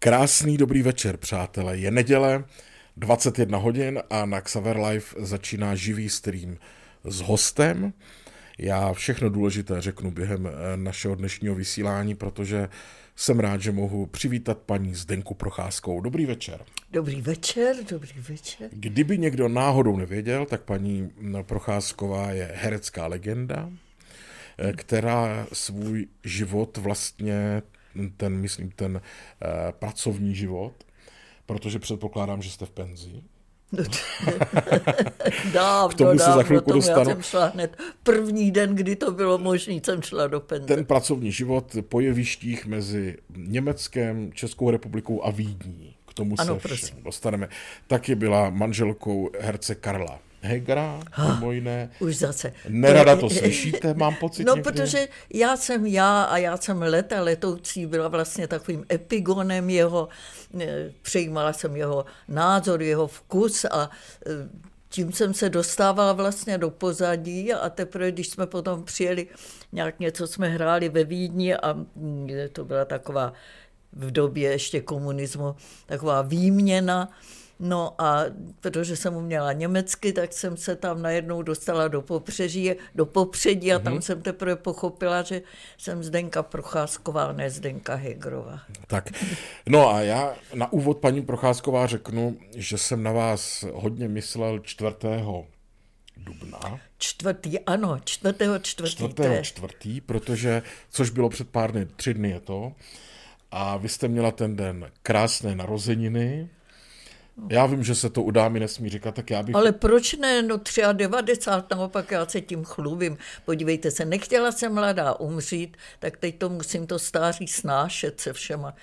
Krásný dobrý večer, přátelé. Je neděle, 21 hodin a na Xaver Live začíná živý stream s hostem. Já všechno důležité řeknu během eh, našeho dnešního vysílání, protože jsem rád, že mohu přivítat paní Zdenku Procházkou. Dobrý večer. Dobrý večer, dobrý večer. Kdyby někdo náhodou nevěděl, tak paní Procházková je herecká legenda, eh, která svůj život vlastně ten, myslím, ten uh, pracovní život, protože předpokládám, že jste v penzi. dávno, K tomu se dávno, za chvilku tomu dostanu. Já jsem šla hned první den, kdy to bylo možné, jsem šla do penze. Ten pracovní život po jevištích mezi Německem, Českou republikou a Vídní. K tomu Ano, se prosím. dostaneme. Taky byla manželkou herce Karla Hegera, mimo jiné. Už zase. Nerada to slyšíte, mám pocit No, někdy. protože já jsem já a já jsem leta letoucí byla vlastně takovým epigonem jeho, eh, přejímala jsem jeho názor, jeho vkus a eh, tím jsem se dostávala vlastně do pozadí a teprve, když jsme potom přijeli, nějak něco jsme hráli ve Vídni a mm, to byla taková v době ještě komunismu taková výměna, No a protože jsem uměla německy, tak jsem se tam najednou dostala do popředí, do popředí a tam mm-hmm. jsem teprve pochopila, že jsem Zdenka Procházková, ne Zdenka Hegrová. Tak, no a já na úvod paní Procházková řeknu, že jsem na vás hodně myslel 4. dubna. Čtvrtý, ano, čtvrtého čtvrtý. čtvrtého čtvrtý, protože, což bylo před pár dny, tři dny je to, a vy jste měla ten den krásné narozeniny. Já vím, že se to u dámy nesmí říkat, tak já bych... Ale proč ne? No 93, naopak já se tím chlubím. Podívejte se, nechtěla jsem mladá umřít, tak teď to musím to stáří snášet se všema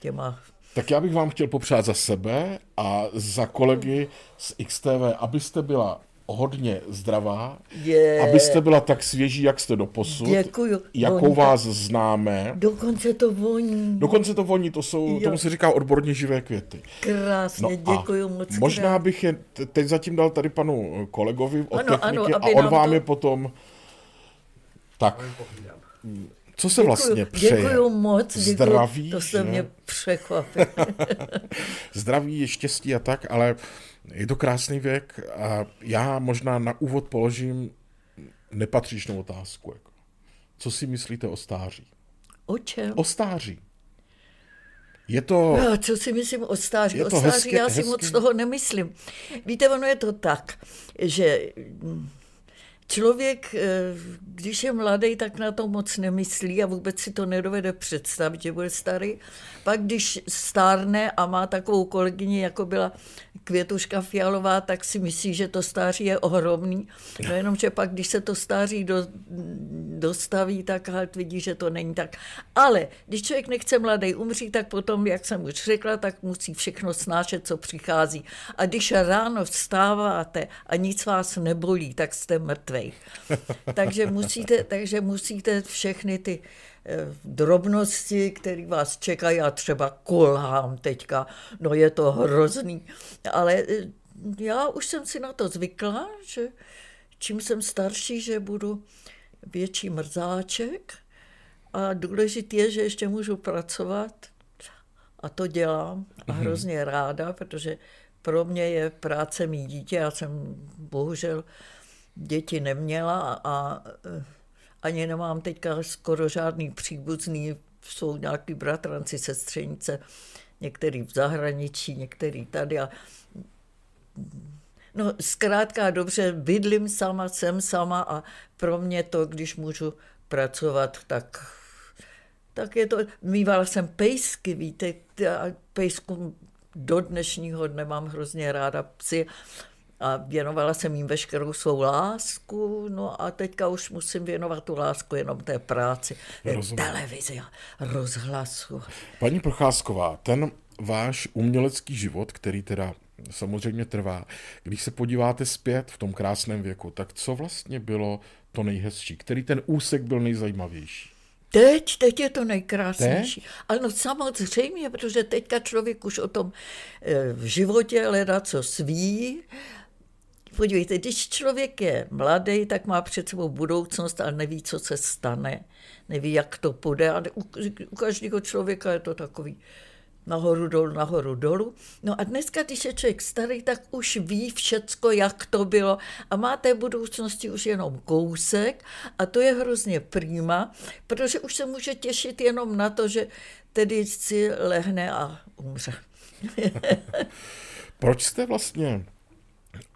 těma Tak já bych vám chtěl popřát za sebe a za kolegy z XTV, abyste byla hodně zdravá, Je. abyste byla tak svěží, jak jste doposud, Děkuju. jakou Voňka. vás známe. Dokonce to voní. Dokonce to voní, to jsou, Jo. tomu se říká odborně živé květy. Krásně, No děkuji moc. Možná krát. bych je te- teď zatím dal tady panu kolegovi od Ano, techniky ano, a on vám to- je potom... Tak, co se vlastně přeje? Děkuji moc, děkuji. Zdraví, to se že? mě překvapilo. Zdraví je štěstí a tak, ale je to krásný věk a já možná na úvod položím nepatřičnou otázku. Jako. Co si myslíte o stáří? O čem? O stáří. Je to... No, co si myslím o stáří? Je O stáří hezké- já si hezké. moc toho nemyslím. Víte, ono je to tak, že mm, člověk, eh, když je mladý, tak na to moc nemyslí a vůbec si to nedovede představit, že bude starý. Pak, když stárne a má takovou kolegyni, jako byla Květuška Fialová, tak si myslí, že to stáří je ohromný. No jenom, že pak, když se to stáří do, dostaví, tak vidí, že to není tak. Ale když člověk nechce mladý umřít, tak potom, jak jsem už řekla, tak musí všechno snášet, co přichází. A když ráno vstáváte a nic vás nebolí, tak jste mrtvej. takže, musíte, takže musíte všechny ty drobnosti, které vás čekají a třeba kolhám teďka, no je to hrozný, ale eh, já už jsem si na to zvykla, že čím jsem starší, že budu větší mrzáček. A důležité je, že ještě můžu pracovat. A to dělám. A hrozně ráda, protože pro mě je práce mít dítě. Já jsem bohužel děti neměla a eh, ani nemám teďka skoro žádný příbuzný, jsou nějaký bratranci, sestřenice, některý v zahraničí, některý tady a No, zkrátka dobře, bydlím sama, jsem sama a pro mě to, když můžu pracovat, tak, tak je to, mývala jsem pejsky, víte, pejsku do dnešního dne mám hrozně ráda psy a věnovala jsem jim veškerou svou lásku, no a teďka už musím věnovat tu lásku jenom té práci, Rozumím. televizi a rozhlasu. Paní Procházková, ten váš umělecký život, který teda samozřejmě trvá, když se podíváte zpět v tom krásném věku, tak co vlastně bylo to nejhezčí? Který ten úsek byl nejzajímavější? Teď, teď je to nejkrásnější. Ale no samozřejmě, protože teďka člověk už o tom eh, v životě hledá, co sví. Podívejte, když člověk je mladý, tak má před sebou budoucnost, ale neví, co se stane, neví, jak to půjde. A u, u každého člověka je to takový nahoru dolů, nahoru dolů. No a dneska, když je člověk starý, tak už ví všecko, jak to bylo a má té budoucnosti už jenom kousek a to je hrozně prýma, protože už se může těšit jenom na to, že tedy si lehne a umře. Proč jste vlastně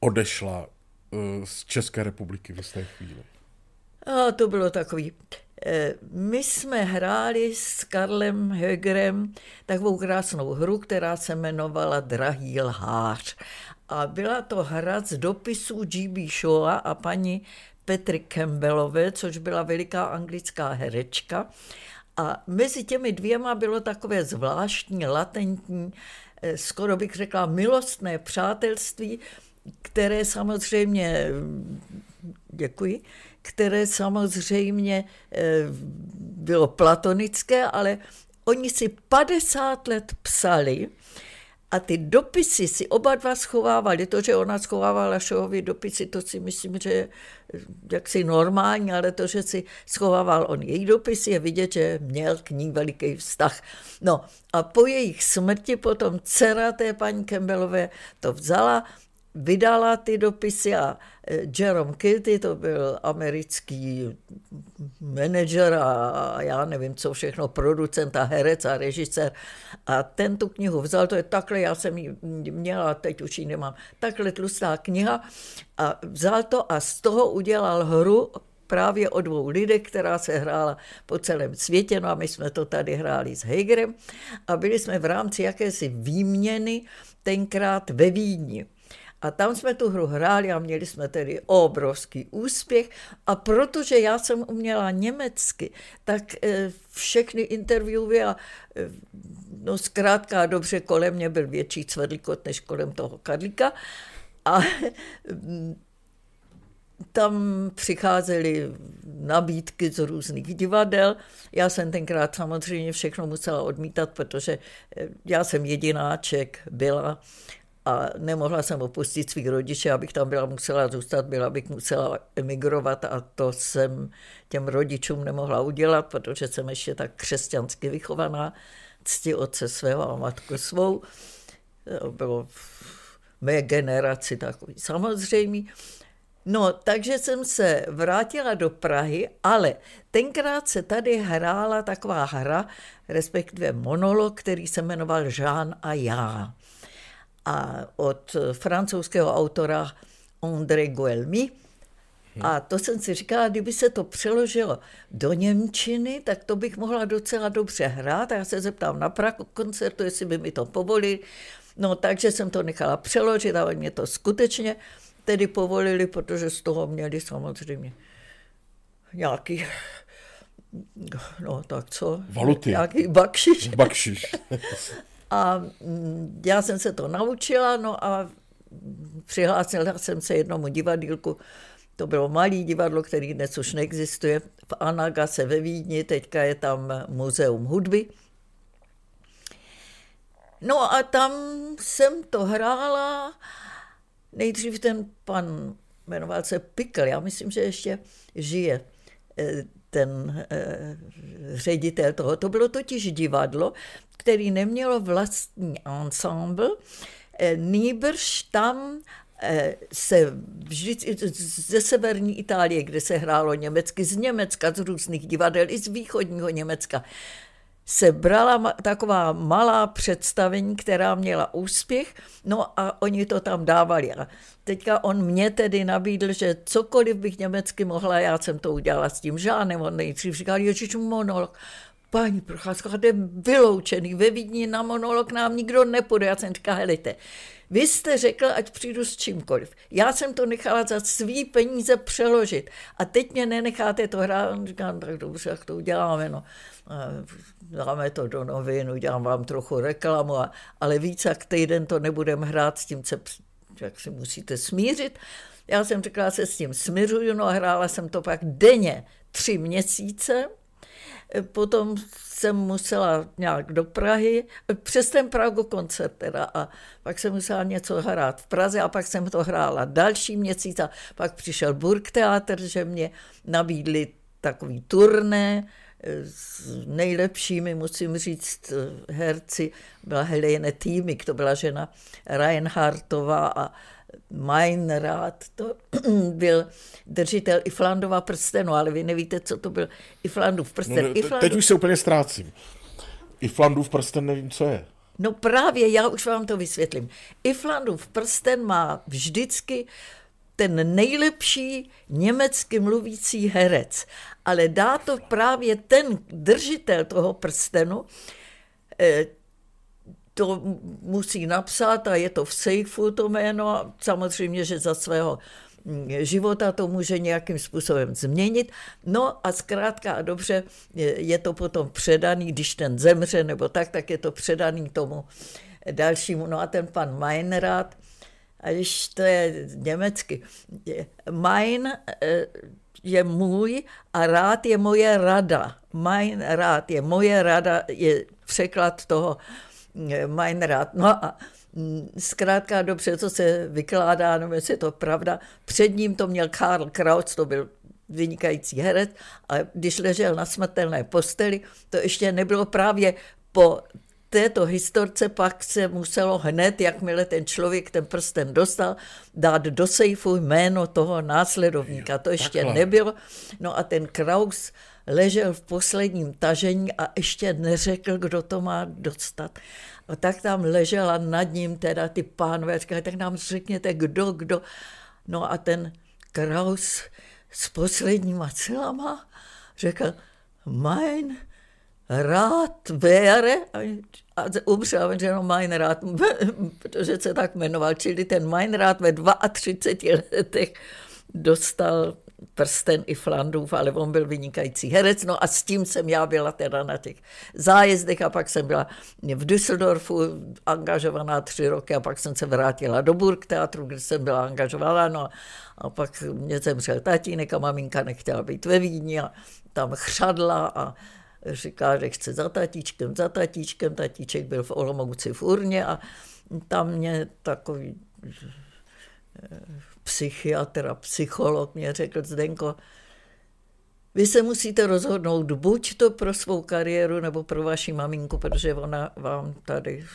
odešla eh, z České republiky v jisté chvíli? A to bylo takový. Eh, my jsme hráli s Karlem Högerem takovou krásnou hru, která se jmenovala Drahý lhář. A byla to hra z dopisů G.B. Shaw a paní Petry Campbellové, což byla veliká anglická herečka. A mezi těmi dvěma bylo takové zvláštní, latentní, eh, skoro bych řekla milostné přátelství, které samozřejmě, děkuji, které samozřejmě eh, bylo platonické, ale oni si 50 let psali a ty dopisy si oba dva schovávali. To, že ona schovávala Šohovi dopisy, to si myslím, že je eh, jaksi normální, ale to, že si schovával on její dopisy, je vidět, že měl k ní veliký vztah. No a po jejich smrti potom dcera té paní Campbellové to vzala vydala ty dopisy a e, Jerome Kilty, to byl americký manažer a já nevím, co všechno, producent a herec a režisér. A ten tu knihu vzal, to je takhle, já jsem ji měla, teď už ji nemám, takhle tlustá kniha a vzal to a z toho udělal hru právě o dvou lidech, která se hrála po celém světě, no a my jsme to tady hráli s Hegerem a byli jsme v rámci jakési výměny tenkrát ve Vídni. A tam jsme tu hru hráli a měli jsme tedy obrovský úspěch. A protože já jsem uměla německy, tak eh, všechny interviewy a eh, no zkrátka dobře kolem mě byl větší cvedlikot než kolem toho Karlíka. A tam přicházely nabídky z různých divadel. Já jsem tenkrát samozřejmě všechno musela odmítat, protože eh, já jsem jedináček byla a nemohla jsem opustit svých rodiče, abych tam byla musela zůstat, byla bych musela emigrovat a to jsem těm rodičům nemohla udělat, protože jsem ještě tak křesťansky vychovaná, cti otce svého a matku svou. Bylo v mé generaci takový samozřejmě. No, takže jsem se vrátila do Prahy, ale tenkrát se tady hrála taková hra, respektive monolog, který se jmenoval Jean a já a od francouzského autora André Guelmy. A to jsem si říkala, kdyby se to přeložilo do Němčiny, tak to bych mohla docela dobře hrát. A já se zeptám na Prahu koncertu, jestli by mi to povolili. No, takže jsem to nechala přeložit a oni mě to skutečně tedy povolili, protože z toho měli samozřejmě nějaký no tak co? Valuty. Nějaký bakšiš. Bakšiš. A mm, já jsem se to naučila, no a přihlásila jsem se jednomu divadílku, to bylo malý divadlo, který dnes už neexistuje, v Anagase ve Vídni, teďka je tam muzeum hudby. No a tam jsem to hrála, nejdřív ten pan, jmenoval se Pikl, já myslím, že ještě žije. Eh, ten eh, ředitel toho. To bylo totiž divadlo, který nemělo vlastní ensemble, eh, nýbrž tam eh, se vždy ze severní Itálie, kde se hrálo německy, z Německa, z různých divadel, i z východního Německa, se brala taková malá představení, která měla úspěch, no a oni to tam dávali. A teďka on mě tedy nabídl, že cokoliv bych německy mohla, já jsem to udělala s tím žádným. On nejdřív říkal, ježiš, monolog. Paní Procházka, to je vyloučený, ve Vídni na monolog nám nikdo nepůjde. Já jsem říkala, helejte, vy jste řekl, ať přijdu s čímkoliv. Já jsem to nechala za svý peníze přeložit. A teď mě nenecháte to hrát. Říkám, tak dobře, jak to uděláme. No. Dáme to do novin, udělám vám trochu reklamu, a, ale víc jak týden to nebudeme hrát s tím, co jak si musíte smířit. Já jsem řekla, se s tím smiřuju, no a hrála jsem to pak denně tři měsíce Potom jsem musela nějak do Prahy, přes ten Pragu koncert teda a pak jsem musela něco hrát v Praze a pak jsem to hrála další měsíc a pak přišel Burgtheater, že mě nabídli takový turné, s nejlepšími, musím říct, herci byla Helene Týmik, to byla žena Reinhardtová a Meinrad, to byl držitel Iflandova prstenu, ale vy nevíte, co to byl Iflandův prsten. No, Iflandův... Teď už se úplně ztrácím. Iflandův prsten nevím, co je. No právě, já už vám to vysvětlím. Iflandův prsten má vždycky ten nejlepší německy mluvící herec, ale dá to právě ten držitel toho prstenu, eh, to musí napsat a je to v sejfu to jméno, samozřejmě, že za svého mm, života to může nějakým způsobem změnit. No a zkrátka a dobře je to potom předaný, když ten zemře nebo tak, tak je to předaný tomu dalšímu. No a ten pan Meinrad, a když to je německy, Mein eh, je můj a rád je moje rada. Mein rád je moje rada, je překlad toho Meinrad. No a mm, zkrátka dobře, co se vykládá, no jestli je to pravda. Před ním to měl Karl Kraus, to byl vynikající herec, a když ležel na smrtelné posteli, to ještě nebylo právě po této historce pak se muselo hned, jakmile ten člověk ten prsten dostal, dát do sejfu jméno toho následovníka. To ještě Takhle. nebylo. No a ten Kraus ležel v posledním tažení a ještě neřekl, kdo to má dostat. A tak tam ležela nad ním teda ty pánové, říkali, tak nám řekněte, kdo, kdo. No a ten Kraus s posledníma celama řekl, mein rád wäre, a umřel, že no mein rád, protože se tak jmenoval, čili ten mein rád ve 32 letech dostal prsten i Flandův, ale on byl vynikající herec, no a s tím jsem já byla teda na těch zájezdech a pak jsem byla v Düsseldorfu angažovaná tři roky a pak jsem se vrátila do Burgteatru, kde jsem byla angažovaná, no a pak mě zemřel tatínek a maminka nechtěla být ve Vídni a tam chřadla a říká, že chce za tatíčkem, za tatíčkem, tatíček byl v Olomouci v Urně a tam mě takový psychiatr a psycholog mě řekl, Zdenko, vy se musíte rozhodnout buď to pro svou kariéru nebo pro vaši maminku, protože ona vám tady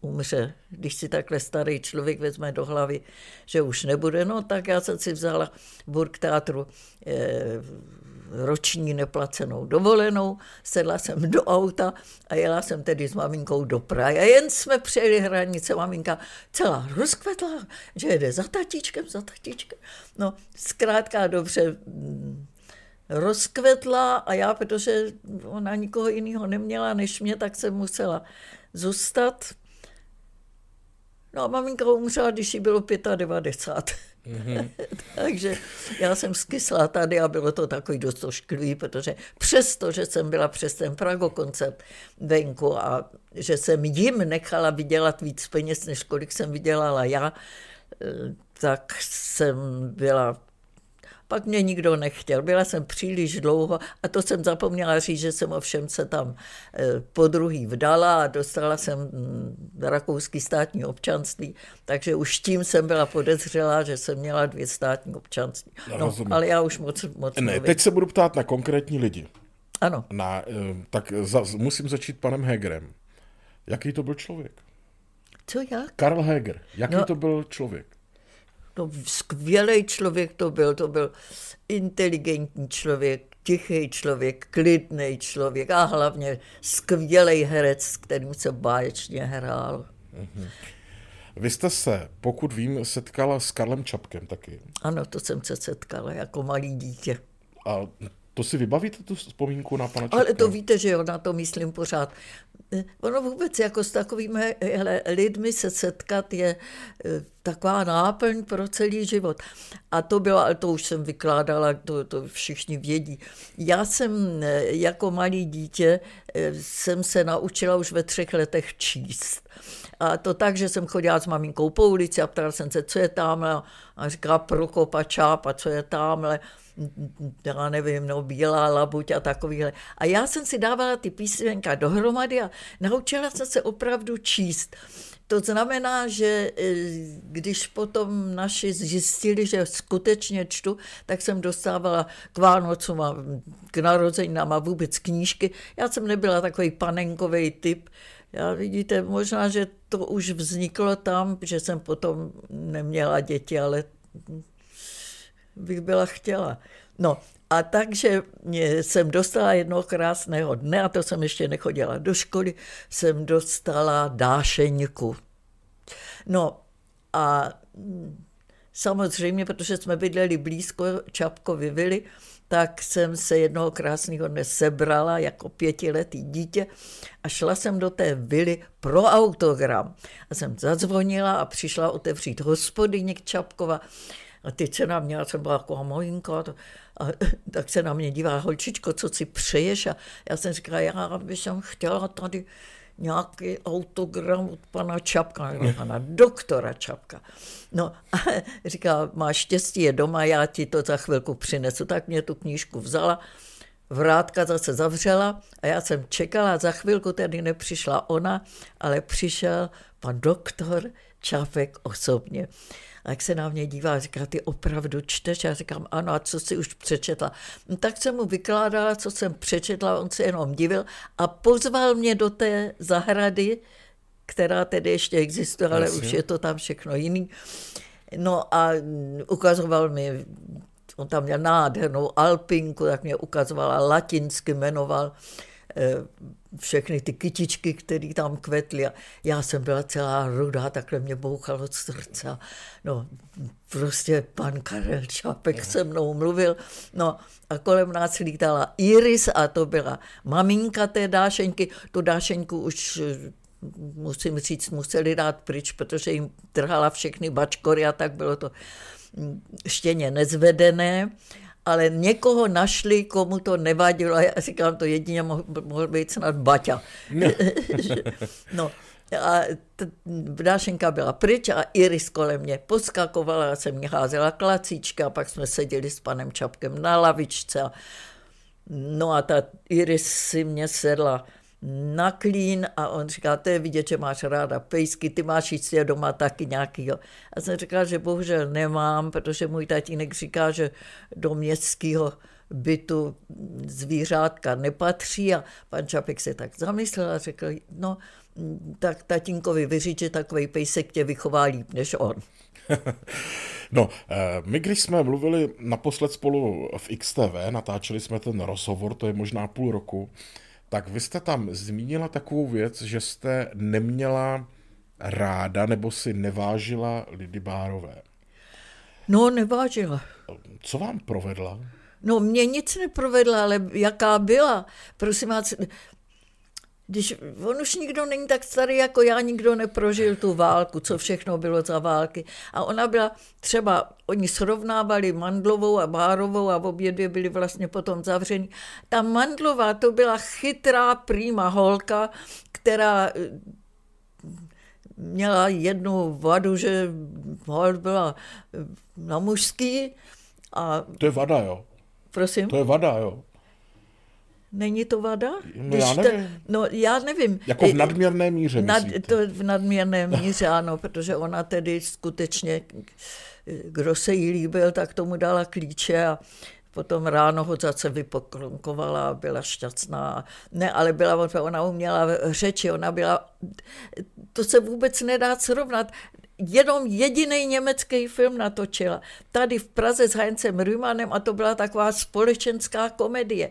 umře. Když si takhle starý člověk vezme do hlavy, že už nebude, no tak já jsem si vzala v Burgteatru eh, roční neplacenou dovolenou, sedla jsem do auta a jela jsem tedy s maminkou do Prahy. A jen jsme přejeli hranice, maminka celá rozkvetla, že jede za tatíčkem, za tatíčkem. No, zkrátka dobře, mm, rozkvetla a já, protože ona nikoho jiného neměla než mě, tak jsem musela zůstat. No a maminka umřela, když jí bylo 95. Mm-hmm. Takže já jsem skysla tady a bylo to takový dost ošklivý, protože přesto, že jsem byla přes ten Prago koncert venku a že jsem jim nechala vydělat víc peněz, než kolik jsem vydělala já, eh, tak jsem byla pak mě nikdo nechtěl. Byla jsem příliš dlouho a to jsem zapomněla říct, že jsem ovšem se tam eh, po druhý vdala a dostala jsem mm, rakouský státní občanství, takže už tím jsem byla podezřelá, že jsem měla dvě státní občanství. No, ale já už moc, moc Ne, mluvím. teď se budu ptát na konkrétní lidi. Ano. Na, eh, tak za, musím začít panem Hegerem. Jaký to byl člověk? Co já? Karl Heger. Jaký no, to byl člověk? No, skvělý člověk to byl, to byl inteligentní člověk, tichý člověk, klidný člověk a hlavně skvělý herec, s kterým se báječně hrál. Mm-hmm. Vy jste se, pokud vím, setkala s Karlem Čapkem taky. Ano, to jsem se setkala jako malý dítě. A to si vybavíte tu vzpomínku na pana Čapka? Ale to víte, že jo, na to myslím pořád. Eh, ono vůbec jako s takovými hele, lidmi se setkat je eh, taková náplň pro celý život. A to bylo, ale to už jsem vykládala, to, to všichni vědí. Já jsem eh, jako malý dítě jsem se naučila už ve třech letech číst. A to tak, že jsem chodila s maminkou po ulici a ptala jsem se, co je tamhle. A říká Prokopa Čápa, co je tamhle já nevím, no, Bílá labuť a takovýhle. A já jsem si dávala ty písmenka dohromady a naučila jsem se opravdu číst. To znamená, že e, když potom naši zjistili, že skutečně čtu, tak jsem dostávala k Vánocům a k narozeninám a vůbec knížky. Já jsem nebyla takový panenkový typ. Já vidíte, možná, že to už vzniklo tam, že jsem potom neměla děti, ale bych byla chtěla. No a takže jsem dostala jednoho krásného dne, a to jsem ještě nechodila do školy, jsem dostala dášeňku. No a samozřejmě, protože jsme bydleli blízko Čapkovy vily, tak jsem se jednoho krásného dne sebrala jako pětiletý dítě a šla jsem do té vily pro autogram. A jsem zadzvonila a přišla otevřít hospodyně Čapkova. A teď se na mě, já jsem byla jako malinka, a, tak se na mě dívá, holčičko, co si přeješ? A já jsem říkala, já bych chtěla tady nějaký autogram od pana Čapka, nebo pana doktora Čapka. No a říká, máš štěstí, je doma, já ti to za chvilku přinesu. Tak mě tu knížku vzala, vrátka zase zavřela a já jsem čekala, za chvilku tedy nepřišla ona, ale přišel pan doktor Čapek osobně. A jak se na mě dívá, říká, ty opravdu čteš? Já říkám, ano, a co si už přečetla? No, tak jsem mu vykládala, co jsem přečetla, on se jenom divil a pozval mě do té zahrady, která tedy ještě existuje, ale Jasně. už je to tam všechno jiný. No a ukazoval mi, on tam měl nádhernou alpinku, tak mě ukazovala, latinsky jmenoval všechny ty kytičky, které tam kvetly. A já jsem byla celá rudá, takhle mě bouchalo od srdce. No, prostě pan Karel Čapek se mnou mluvil. No a kolem nás lítala Iris a to byla maminka té dášenky. Tu dášenku už musím říct, museli dát pryč, protože jim trhala všechny bačkory a tak bylo to štěně nezvedené ale někoho našli, komu to nevadilo. Já říkám, to jedině mohl, mohl být snad Baťa. No. no. A Dášenka byla pryč a Iris kolem mě poskakovala, já jsem mě házela klacíčka a pak jsme seděli s panem Čapkem na lavičce. No a ta Iris si mě sedla na klín a on říká, to je vidět, že máš ráda pejsky, ty máš jistě doma taky nějakýho. A jsem říkal, že bohužel nemám, protože můj tatínek říká, že do městského bytu zvířátka nepatří a pan Čapek se tak zamyslel a řekl, no, tak tatínkovi vyříct, že takový pejsek tě vychová líp než on. No, eh, my když jsme mluvili naposled spolu v XTV, natáčeli jsme ten rozhovor, to je možná půl roku, tak vy jste tam zmínila takovou věc, že jste neměla ráda nebo si nevážila Lidy Bárové. No, nevážila. Co vám provedla? No, mě nic neprovedla, ale jaká byla. Prosím vás, když on už nikdo není tak starý jako já, nikdo neprožil tu válku, co všechno bylo za války. A ona byla třeba, oni srovnávali Mandlovou a Bárovou a obě dvě byly vlastně potom zavřeny. Ta Mandlová to byla chytrá prýma holka, která eh, měla jednu vadu, že byla eh, na mužský. A... To je vada, jo? Prosím? To je vada, jo? Není to vada? No já nevím. To, no já nevím. Jako v nadměrné míře, Nad, To v nadměrné míře, ano, protože ona tedy skutečně, kdo se jí líbil, tak tomu dala klíče a potom ráno ho zase vypoklonkovala a byla šťastná. Ne, ale byla, ona uměla řeči, ona byla, to se vůbec nedá srovnat jenom jediný německý film natočila. Tady v Praze s Heincem Rümanem a to byla taková společenská komedie.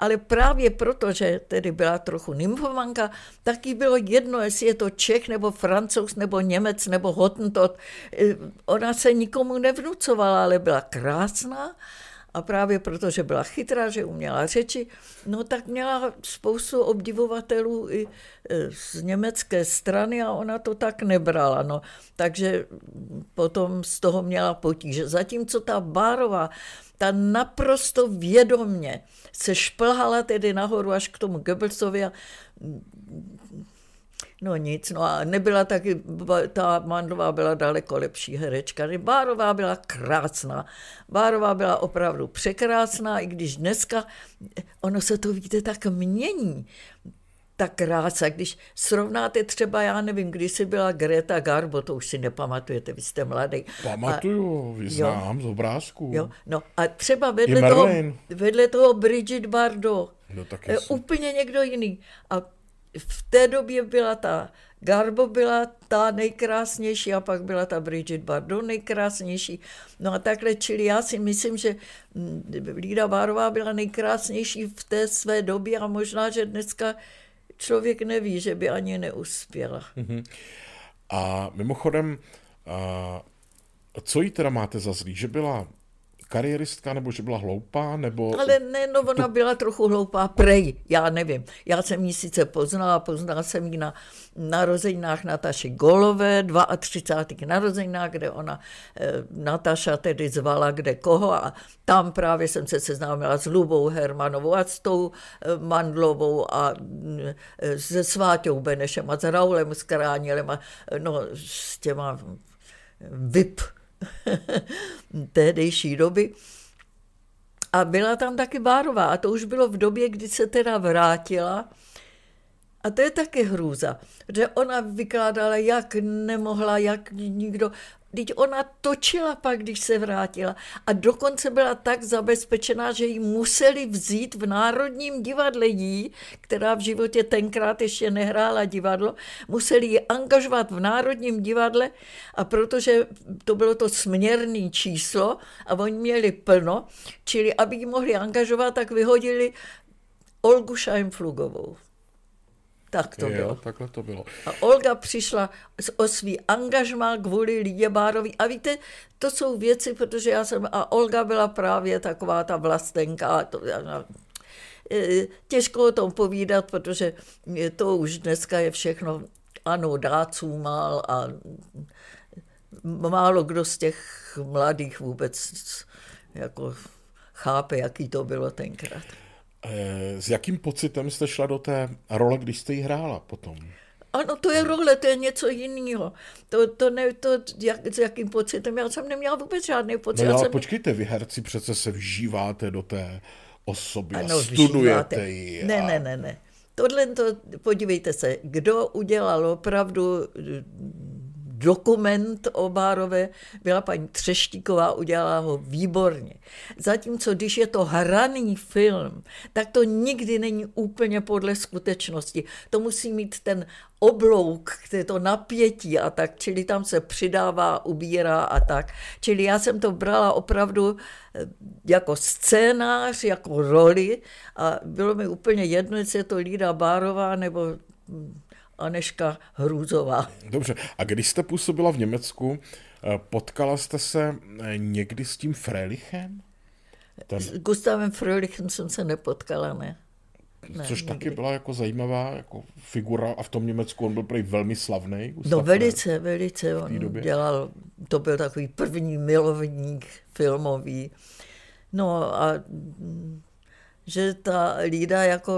Ale právě proto, že tedy byla trochu nymfomanka, taky bylo jedno, jestli je to Čech, nebo Francouz, nebo Němec, nebo Hottentot. Ona se nikomu nevnucovala, ale byla krásná a právě proto, že byla chytrá, že uměla řeči, no tak měla spoustu obdivovatelů i e, z německé strany a ona to tak nebrala. No. Takže potom z toho měla potíže. Zatímco ta Bárová, ta naprosto vědomně se šplhala tedy nahoru až k tomu Goebbelsovi a No nic, no a nebyla taky, ta Mandlová byla daleko lepší herečka. Bárová byla krásná. Bárová byla opravdu překrásná, i když dneska, ono se to víte, tak mění. Ta krása, když srovnáte třeba, já nevím, když jsi byla Greta Garbo, to už si nepamatujete, vy jste mladý. Pamatuju, vyznám z obrázku. Jo, no a třeba vedle toho, vedle toho Bridget Bardot, no, tak úplně někdo jiný. A v té době byla ta Garbo byla ta nejkrásnější a pak byla ta Bridget Bardot nejkrásnější. No a takhle, čili já si myslím, že mm, Lída Bárová byla nejkrásnější v té své době a možná, že dneska člověk neví, že by ani neuspěla. Mm-hmm. A mimochodem, a co jí teda máte za zlý? Že byla kariéristka, nebo že byla hloupá, nebo... Ale ne, no ona to... byla trochu hloupá, prej, já nevím. Já jsem ji sice poznala, poznala jsem ji na narozeninách Nataši Golové, 32. narozeninách, kde ona, eh, Nataša tedy zvala kde koho a tam právě jsem se seznámila s Lubou Hermanovou a s tou eh, Mandlovou a eh, se Sváťou Benešem a s Raulem Skránilem a no, s těma VIP tehdejší doby. A byla tam taky Bárová a to už bylo v době, kdy se teda vrátila. A to je taky hrůza, že ona vykládala, jak nemohla, jak nikdo. Teď ona točila pak, když se vrátila. A dokonce byla tak zabezpečená, že ji museli vzít v Národním divadle jí, která v životě tenkrát ještě nehrála divadlo, museli ji angažovat v Národním divadle a protože to bylo to směrné číslo a oni měli plno, čili aby ji mohli angažovat, tak vyhodili Olgu Scheinflugovou. Tak to jo, bylo. takhle to bylo. A Olga přišla o svý angažmá kvůli Lidě Bárovi. A víte, to jsou věci, protože já jsem, a Olga byla právě taková ta vlastenka. To, e, těžko o tom povídat, protože to už dneska je všechno, ano, dáců mal a málo kdo z těch mladých vůbec jako chápe, jaký to bylo tenkrát. Eh, s jakým pocitem jste šla do té role, když jste ji hrála potom? Ano, to je role, to je něco jiného. To, to ne, to, jak, s jakým pocitem, já jsem neměla vůbec žádný pocit. No, ale jsem... počkejte, vy herci přece se vžíváte do té osoby ano, a studujete vžíváte. ji. A... Ne, ne, ne, ne. Tohle to, podívejte se, kdo udělal opravdu dokument o Bárové byla paní Třeštíková, udělala ho výborně. Zatímco když je to hraný film, tak to nikdy není úplně podle skutečnosti. To musí mít ten oblouk, to napětí a tak, čili tam se přidává, ubírá a tak. Čili já jsem to brala opravdu eh, jako scénář, jako roli a bylo mi úplně jedno, jestli je to Lída Bárová nebo hm, Aneška Hrůzová. Dobře, a když jste působila v Německu, eh, potkala jste se eh, někdy s tím Frelichem? Ten... S Gustavem Frelichem jsem se nepotkala, ne. Ne, Což nikdy. taky byla jako zajímavá jako figura a v tom Německu on byl prý velmi slavný. Gustav no velice, velice. On době. dělal, to byl takový první milovník filmový. No a že ta Lída jako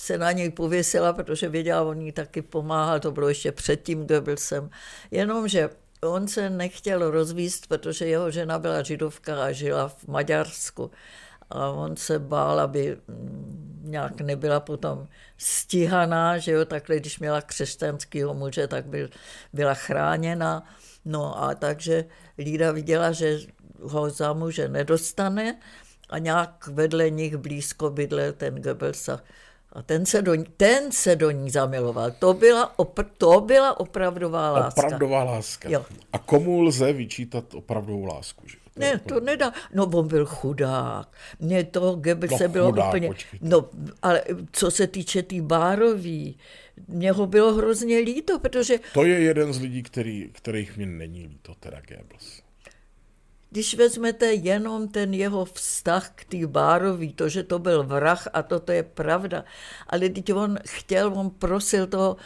se na něj pověsila, protože věděla, on jí taky pomáhal, to bylo ještě předtím, byl jsem. Jenomže on se nechtěl rozvíst, protože jeho žena byla židovka a žila v Maďarsku. A on se bál, aby mm, nějak nebyla potom stíhaná, že jo, takhle, když měla křesťanského muže, tak byl, byla chráněna. No a takže Lída viděla, že ho za muže nedostane a nějak vedle nich blízko bydlel ten Goebbels a ten se do, ten se do ní zamiloval. To byla, opr- to byla opravdová láska. Opravdová láska. Jo. A komu lze vyčítat opravdovou lásku? Že? To ne, to nedá. No, on byl chudák. Mně to Goebbels no, se bylo chudák, úplně... Počkejte. No, ale co se týče té tý Bárový, mě ho bylo hrozně líto, protože... To je jeden z lidí, který, kterých mě není líto, teda Goebbels. Když vezmete jenom ten jeho vztah k té Bárový, to, že to byl vrah a toto je pravda, ale teď on chtěl, on prosil toho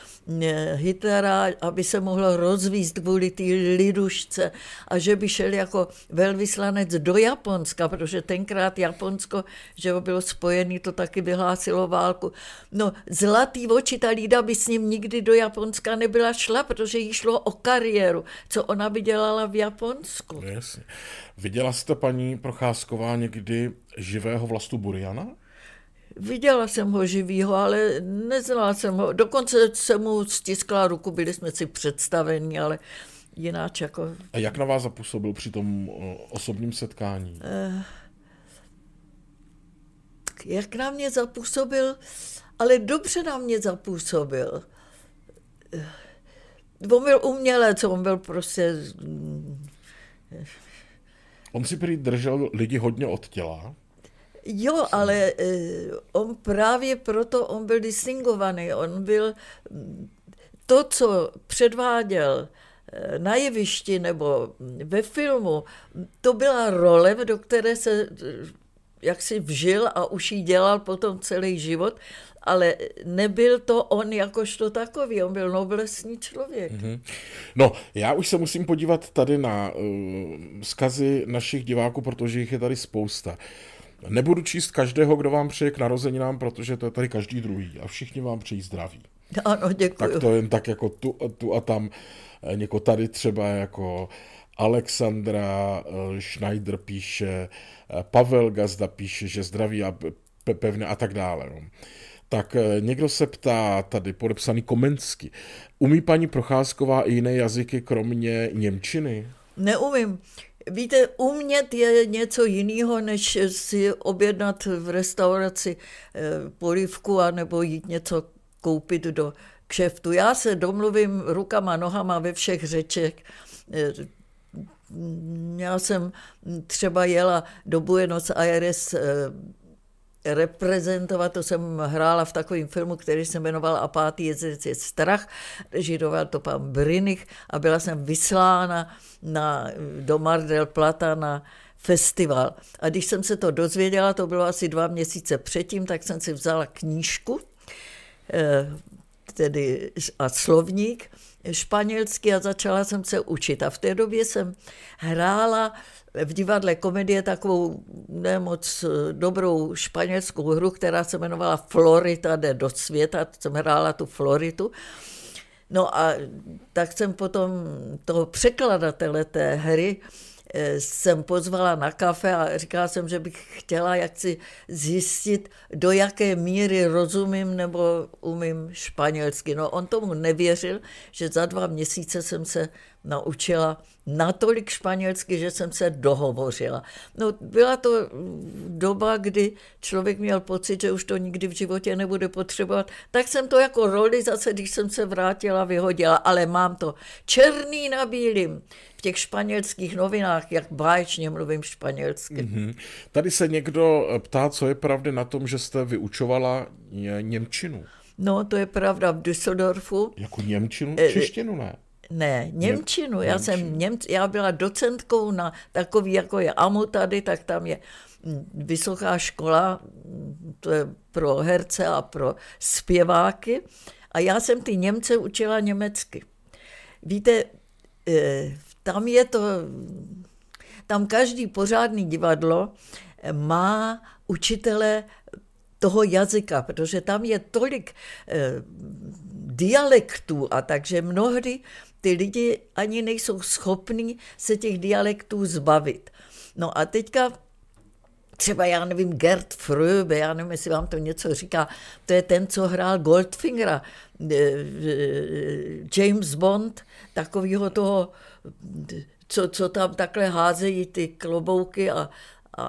eh, Hitlera, aby se mohl rozvíst kvůli té lidušce a že by šel jako velvyslanec do Japonska, protože tenkrát Japonsko, že bylo spojený, to taky vyhlásilo válku. No, zlatý oči, ta Lída by s ním nikdy do Japonska nebyla šla, protože jí šlo o kariéru, co ona by dělala v Japonsku. Jasně. Viděla jste, paní Procházková, někdy živého vlastu Buriana? Viděla jsem ho živýho, ale neznala jsem ho. Dokonce jsem mu stiskla ruku, byli jsme si představeni, ale jináč jako... A jak na vás zapůsobil při tom osobním setkání? Uh, jak na mě zapůsobil, ale dobře na mě zapůsobil. On byl umělec, on byl prostě... On si prý držel lidi hodně od těla. Jo, ale uh, on právě proto, on byl distingovaný, on byl to, co předváděl eh, na jevišti nebo ve filmu, to byla role, do které se jak si vžil a už ji dělal potom celý život, ale nebyl to on jakožto takový, on byl noblesní člověk. Mm-hmm. No, já už se musím podívat tady na uh, zkazy našich diváků, protože jich je tady spousta. Nebudu číst každého, kdo vám přeje k narozeninám, protože to je tady každý druhý a všichni vám přejí zdraví. Ano, děkuji. Tak to jen tak jako tu, tu a tam, eh, něko tady třeba jako Alexandra eh, Schneider píše, eh, Pavel Gazda píše, že zdraví a pevné a tak dále. No. Tak eh, někdo se ptá, tady podepsaný Komensky, umí paní Procházková i jiné jazyky kromě Němčiny? Neumím. Víte, umět je něco jiného, než si objednat v restauraci polivku a nebo jít něco koupit do kšeftu. Já se domluvím rukama, nohama ve všech řečech já jsem třeba jela do Buenos Aires eh, reprezentovat, to jsem hrála v takovém filmu, který se jmenoval A pátý jezdec je strach, režiroval to pan Brinich a byla jsem vyslána na, do Mar del Plata na festival. A když jsem se to dozvěděla, to bylo asi dva měsíce předtím, tak jsem si vzala knížku, eh, tedy a slovník španělsky a začala jsem se učit. A v té době jsem hrála v divadle komedie takovou nemoc dobrou španělskou hru, která se jmenovala Florita jde do světa, jsem hrála tu Floritu. No a tak jsem potom toho překladatele té hry jsem pozvala na kafe a říkala jsem, že bych chtěla jak si zjistit, do jaké míry rozumím nebo umím španělsky. No on tomu nevěřil, že za dva měsíce jsem se naučila natolik španělsky, že jsem se dohovořila. No, byla to doba, kdy člověk měl pocit, že už to nikdy v životě nebude potřebovat, tak jsem to jako roli zase, když jsem se vrátila, vyhodila, ale mám to černý na bílým v těch španělských novinách, jak báječně mluvím španělsky. Mm-hmm. Tady se někdo ptá, co je pravdy na tom, že jste vyučovala Němčinu. No, to je pravda v Düsseldorfu. Jako Němčinu? Eh, Češtinu ne? Ne, Němčinu. Já, jsem Němč, já byla docentkou na takový, jako je AMU tady, tak tam je mm, vysoká škola, mm, to je pro herce a pro zpěváky. A já jsem ty Němce učila německy. Víte, eh, tam je to, tam každý pořádný divadlo má učitele toho jazyka, protože tam je tolik eh, dialektů a takže mnohdy ty lidi ani nejsou schopní se těch dialektů zbavit. No a teďka třeba, já nevím, Gerd Fröbe, já nevím, jestli vám to něco říká, to je ten, co hrál Goldfingera, eh, eh, James Bond, takového toho, co, co tam takhle házejí ty klobouky a, a,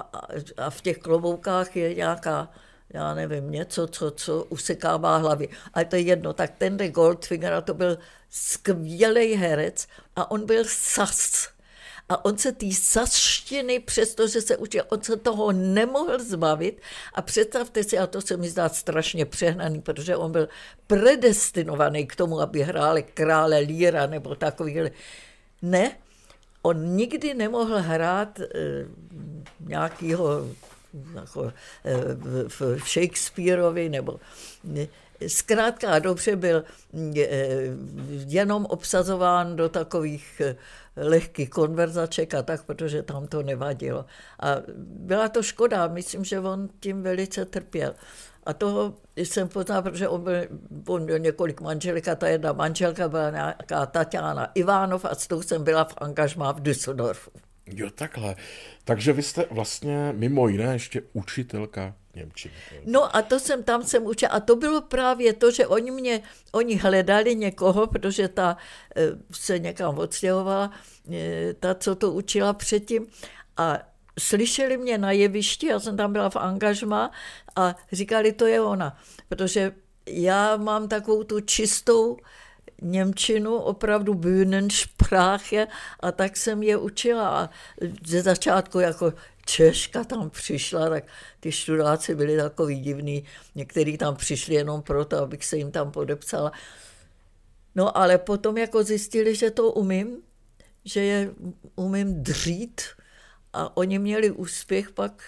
a v těch kloboukách je nějaká já nevím, něco, co, co usekává hlavy. Ale to je jedno, tak ten de Goldfinger, to byl skvělý herec a on byl sas. A on se té saštiny, přestože se učil, on se toho nemohl zbavit. A představte si, a to se mi zdá strašně přehnaný, protože on byl predestinovaný k tomu, aby hráli krále Líra nebo takový. Ne, on nikdy nemohl hrát e, nějakého jako eh, v Shakespeareovi nebo zkrátka a dobře byl eh, jenom obsazován do takových eh, lehkých konverzaček a tak, protože tam to nevadilo. A byla to škoda, myslím, že on tím velice trpěl. A toho jsem poznal, protože on, byl, on měl několik manželek a ta jedna manželka byla nějaká Tatiana Ivánov a s tou jsem byla v angažmá v Düsseldorfu. Jo, takhle. Takže vy jste vlastně mimo jiné ještě učitelka Němčiny. No a to jsem, tam jsem učila. A to bylo právě to, že oni mě, oni hledali někoho, protože ta eh, se někam odstěhovala, eh, ta, co to učila předtím. A slyšeli mě na jevišti, já jsem tam byla v angažma a říkali, to je ona. Protože já mám takovou tu čistou Němčinu, opravdu Bühnensprache a tak jsem je učila. A ze začátku jako Češka tam přišla, tak ty študáci byli takový divný. Někteří tam přišli jenom proto, abych se jim tam podepsala. No ale potom jako zjistili, že to umím, že je umím dřít a oni měli úspěch pak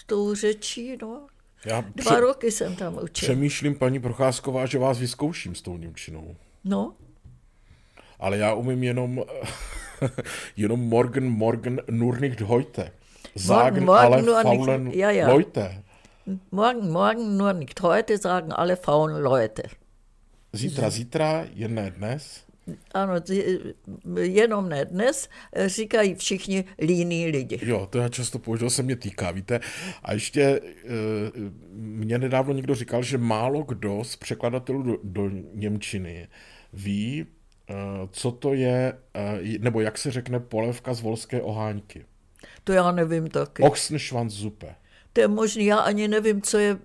s tou řečí, no. Já Dva pře- roky jsem tam učil. Přemýšlím, paní Procházková, že vás vyzkouším s tou Němčinou. No. Ale já umím jenom, jenom Morgen, Morgen, nur nicht heute. Sagen morgen, alle morgen faulen nicht, ja, ja. Leute. Morgen, morgen, nur nicht heute, sagen alle faulen Leute. Zítra, zítra, jen ne dnes. Ano, jenom ne dnes, říkají všichni líní lidi. Jo, to já často použil, se mě týká, víte. A ještě eh, mě nedávno někdo říkal, že málo kdo z překladatelů do, do Němčiny ví, eh, co to je, eh, nebo jak se řekne polevka z volské oháňky. To já nevím taky. Ochsenschwanzsuppe. To je možný, já ani nevím, co je,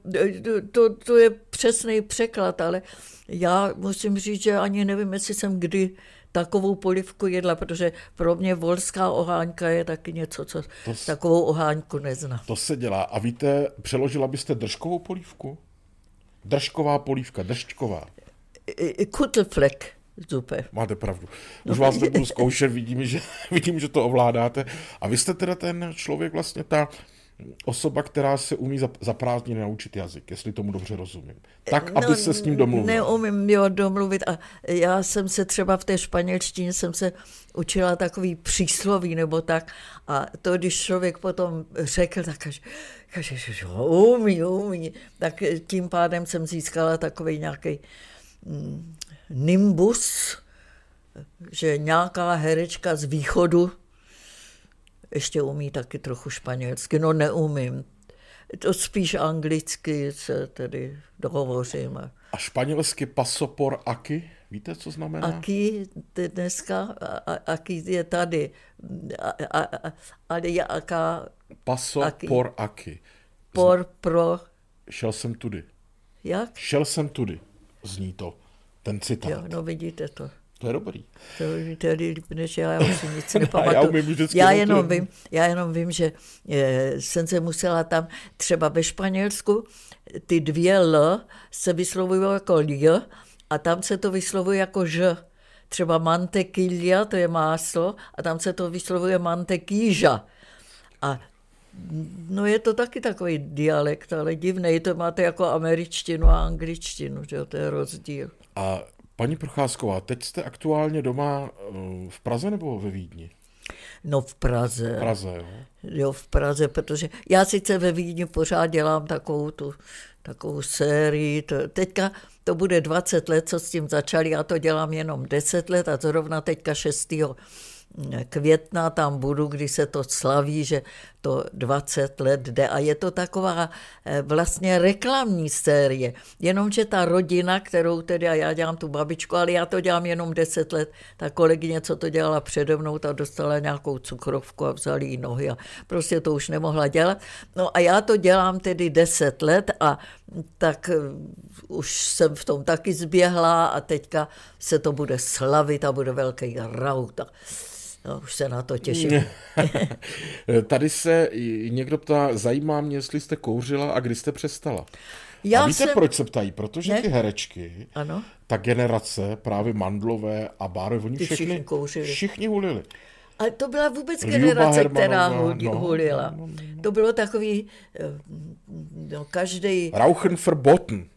to, to je přesný překlad, ale já musím říct, že ani nevím, jestli jsem kdy takovou polivku jedla, protože pro mě volská oháňka je taky něco, co to, takovou oháňku nezná. To se dělá. A víte, přeložila byste držkovou polívku? Držková polívka, držčková. Kutlflek. Super. Máte pravdu. Už vás nebudu zkoušet, vidím že, vidím, že to ovládáte. A vy jste teda ten člověk, vlastně ta osoba, která se umí za, prázdniny naučit jazyk, jestli tomu dobře rozumím. Tak, no, aby se s ním domluvil. Neumím jo domluvit a já jsem se třeba v té španělštině jsem se učila takový přísloví nebo tak a to, když člověk potom řekl, tak kaže, kaže že umí, umí, tak tím pádem jsem získala takový nějaký mm, nimbus, že nějaká herečka z východu ještě umí taky trochu španělsky, no neumím. To spíš anglicky se tedy dohovořím. A španělsky pasopor aki? Víte, co znamená? Aki dneska, aki je tady. Ale je aká... Pasopor aki. aki. Por pro... Šel jsem tudy. Jak? Šel jsem tudy. Zní to, ten citát. Jo, no vidíte to. To je dobrý. To, to je líp, než já, já už si nic nepamatuju. já, já, jenom vím, já jenom vím, že je, jsem se musela tam, třeba ve Španělsku, ty dvě L se vyslovují jako L a tam se to vyslovuje jako Ž. Třeba mantequilla, to je máslo, a tam se to vyslovuje mantequíža. A No je to taky takový dialekt, ale divný. To máte jako američtinu a angličtinu, že to je rozdíl. A Paní Procházková, teď jste aktuálně doma eh, v Praze nebo ve Vídni? No v Praze. V Praze, jo. Jo, v Praze, protože já sice ve Vídni pořád dělám takovou tu takovou sérii. To, teďka to bude 20 let, co s tím začali, já to dělám jenom 10 let a zrovna teďka 6 května tam budu, kdy se to slaví, že to 20 let jde a je to taková eh, vlastně reklamní série. Jenomže ta rodina, kterou tedy, a já dělám tu babičku, ale já to dělám jenom 10 let, ta kolegyně, co to dělala přede mnou, ta dostala nějakou cukrovku a vzali jí nohy a prostě to už nemohla dělat. No a já to dělám tedy 10 let a tak eh, už jsem v tom taky zběhla a teďka se to bude slavit a bude velký raut. No, už se na to těším. Tady se někdo ptá, zajímá mě, jestli jste kouřila a kdy jste přestala. Já a víte, jsem... proč se ptají? Protože ne? ty herečky, ano? ta generace, právě Mandlové a Bárové, oni všechny, všichni kouřili. Všichni hulili. Ale to byla vůbec generace, která no, hulila. No, no, no. To bylo takový, eh, no, každý... Rauchen verboten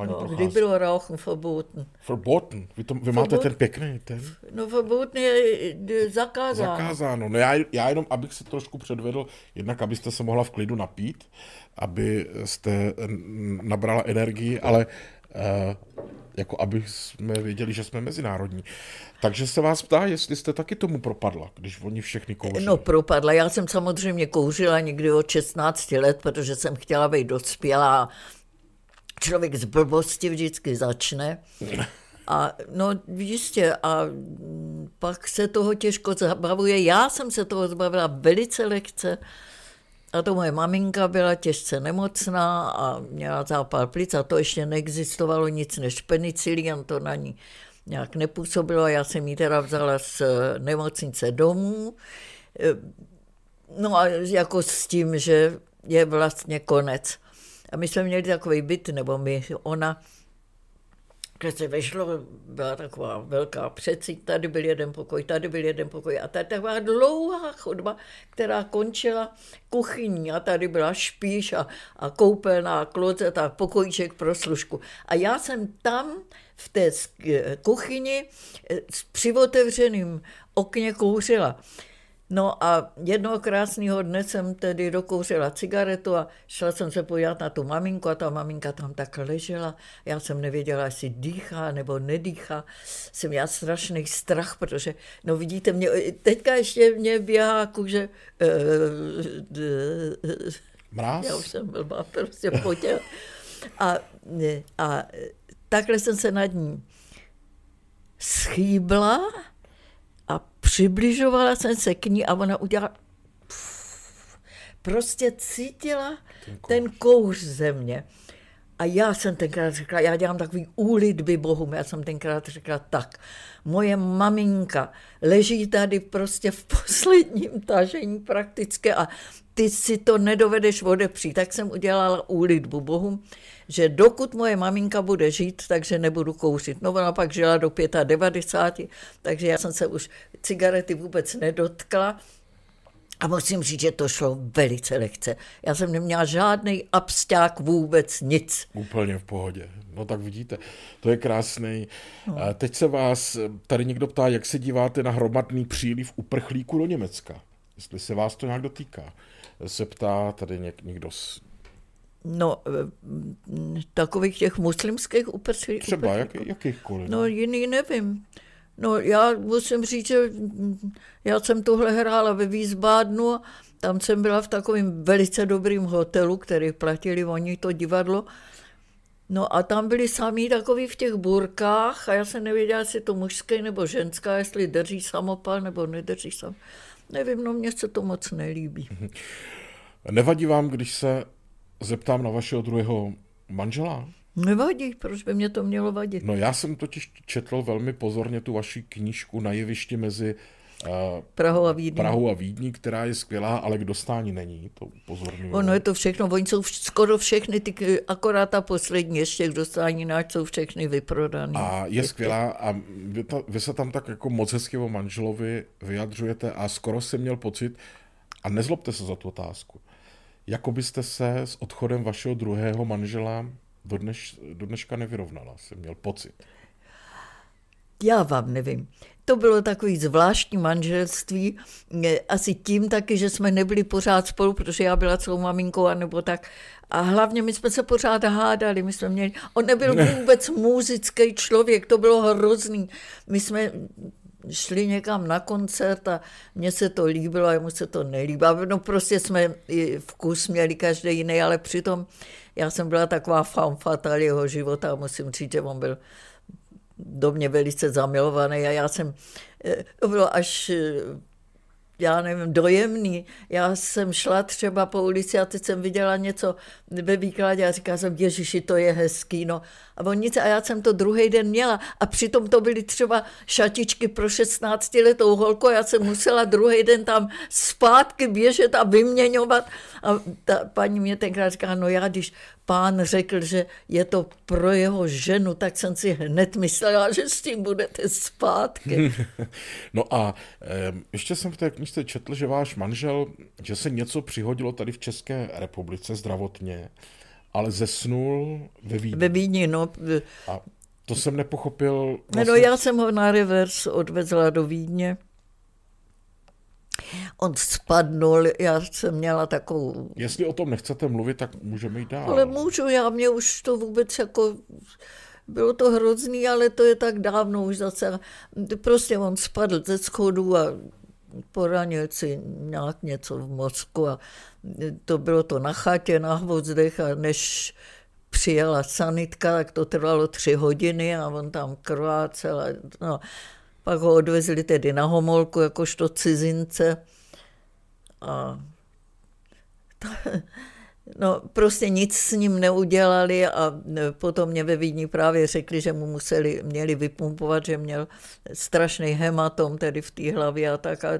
paní no, Kdy bylo Rauchen verboten? Verboten? Vy, to, vy máte ten pěkný ten? No verboten je zakázáno. Zakázáno. No já, já jenom, abych se trošku předvedl, jednak abyste se mohla v klidu napít, aby jste nabrala energii, ale eh, jako aby jsme věděli, že jsme mezinárodní. Takže se vás ptá, jestli jste taky tomu propadla, když oni všechny kouří. No propadla. Já jsem samozřejmě kouřila někdy od 16 let, protože jsem chtěla být dospělá. Člověk z blbosti vždycky začne. A no jistě, a pak se toho těžko zabavuje. Já jsem se toho zbavila velice lehce. A to moje maminka byla těžce nemocná a měla zápal plic a to ještě neexistovalo nic než penicilin, to na ní nějak nepůsobilo. Já jsem ji teda vzala z nemocnice domů. No a jako s tím, že je vlastně konec. A my jsme měli takový byt, nebo my, ona, když se vešlo, byla taková velká přeci, tady byl jeden pokoj, tady byl jeden pokoj a tady taková dlouhá chodba, která končila kuchyní a tady byla špíš a, a koupelná, klozet a pokojíček pro služku. A já jsem tam v té kuchyni eh, s přivotevřeným okně kouřila. No a jednoho krásného dne jsem tedy dokouřila cigaretu a šla jsem se podívat na tu maminku a ta maminka tam tak ležela. Já jsem nevěděla, jestli dýchá nebo nedýchá. Jsem měla strašný strach, protože, no vidíte, mě, teďka ještě mě běhá kůže... Uh, Mráz? Já už jsem blbá, prostě potěla. A, a takhle jsem se nad ní schýbla přibližovala jsem se k ní a ona udělala prostě cítila ten kouř, ten kouř ze mě. A já jsem tenkrát řekla, já dělám takový úlitby Bohu, já jsem tenkrát řekla tak, moje maminka leží tady prostě v posledním tažení prakticky a ty si to nedovedeš odepřít. Tak jsem udělala úlitbu Bohu, že dokud moje maminka bude žít, takže nebudu kouřit. No ona pak žila do 95, takže já jsem se už cigarety vůbec nedotkla. A musím říct, že to šlo velice lehce. Já jsem neměla žádný absták, vůbec nic. Úplně v pohodě. No tak vidíte, to je krásný. No. Teď se vás tady někdo ptá, jak se díváte na hromadný příliv uprchlíků do Německa. Jestli se vás to nějak dotýká. Se ptá tady někdo z No, eh, takových těch muslimských uprchlíků. Třeba jak, jakýchkoliv. No, jiný nevím. No, já musím říct, že já jsem tohle hrála ve a tam jsem byla v takovém velice dobrým hotelu, který platili oni to divadlo. No a tam byli sami takový v těch burkách a já jsem nevěděla, jestli to mužské nebo ženská, jestli drží samopal nebo nedrží sam. Nevím, no mně se to moc nelíbí. Nevadí vám, když se zeptám na vašeho druhého manžela? Nevadí, proč by mě to mělo vadit? No já jsem totiž četl velmi pozorně tu vaši knížku na jevišti mezi uh, Prahou a Vídní. Prahou a Vídní, která je skvělá, ale k dostání není, to upozorňuji. Ono je to všechno, oni jsou skoro všechny, ty, akorát ta poslední ještě k dostání náč jsou všechny vyprodané. A je skvělá a vy, ta, vy se tam tak jako moc hezky o manželovi vyjadřujete a skoro jsem měl pocit, a nezlobte se za tu otázku, jako byste se s odchodem vašeho druhého manžela do, dneš, do dneška nevyrovnala, jsem měl pocit. Já vám nevím. To bylo takový zvláštní manželství, asi tím taky, že jsme nebyli pořád spolu, protože já byla celou maminkou, anebo tak. A hlavně my jsme se pořád hádali, my jsme měli, on nebyl vůbec muzický člověk, to bylo hrozný. My jsme šli někam na koncert a mně se to líbilo a jemu se to nelíbilo. No prostě jsme vkus měli každý jiný, ale přitom já jsem byla taková fanfatal jeho života a musím říct, že on byl do mě velice zamilovaný a já jsem, eh, to bylo až eh, já nevím, dojemný. Já jsem šla třeba po ulici a teď jsem viděla něco ve výkladě a říkala jsem, Ježiši, to je hezký, no. A on nic, a já jsem to druhý den měla a přitom to byly třeba šatičky pro 16 letou holku a já jsem musela druhý den tam zpátky běžet a vyměňovat. A ta paní mě tenkrát říká, no já když pán řekl, že je to pro jeho ženu, tak jsem si hned myslela, že s tím budete zpátky. no a ještě jsem v té knižce četl, že váš manžel, že se něco přihodilo tady v České republice zdravotně, ale zesnul ve Vídni. Ve Vídni, no. A to jsem nepochopil. Vlastně... No já jsem ho na revers odvezla do Vídně. On spadnul, já jsem měla takovou... Jestli o tom nechcete mluvit, tak můžeme jít dál. Ale můžu, já mě už to vůbec jako... Bylo to hrozný, ale to je tak dávno už zase. Prostě on spadl ze schodu a poranil si nějak něco v mozku a to bylo to na chatě, na hvozdech a než přijela sanitka, tak to trvalo tři hodiny a on tam krvácel. A, no, pak ho odvezli tedy na Homolku jakožto cizince. A to, no, prostě nic s ním neudělali a potom mě ve Vídni právě řekli, že mu museli, měli vypumpovat, že měl strašný hematom tedy v té hlavě a tak. A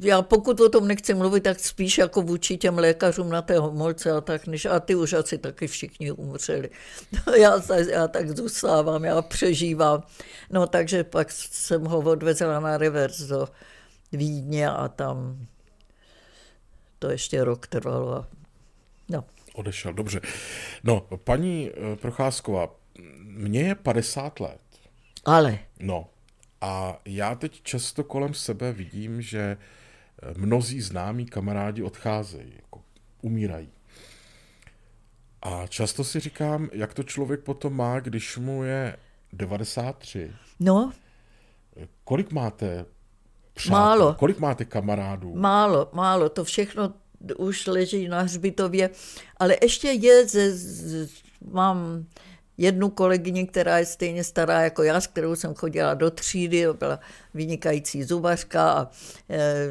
já pokud o tom nechci mluvit, tak spíš jako vůči těm lékařům na té homolce a tak, než a ty už asi taky všichni umřeli. já, já tak zůstávám, já přežívám. No takže pak jsem ho odvezla na revers do Vídně a tam to ještě rok trvalo. No. Odešel, dobře. No, paní eh, Procházková, mně je 50 let. Ale. No, a já teď často kolem sebe vidím, že eh, mnozí známí kamarádi odcházejí, jako umírají. A často si říkám, jak to člověk potom má, když mu je 93. No. Kolik máte přátel? Málo. Kolik máte kamarádů? Málo, málo. To všechno už leží na hřbitově. Ale ještě je, ze, z, mám jednu kolegyni, která je stejně stará jako já, s kterou jsem chodila do třídy, byla vynikající zubařka a e,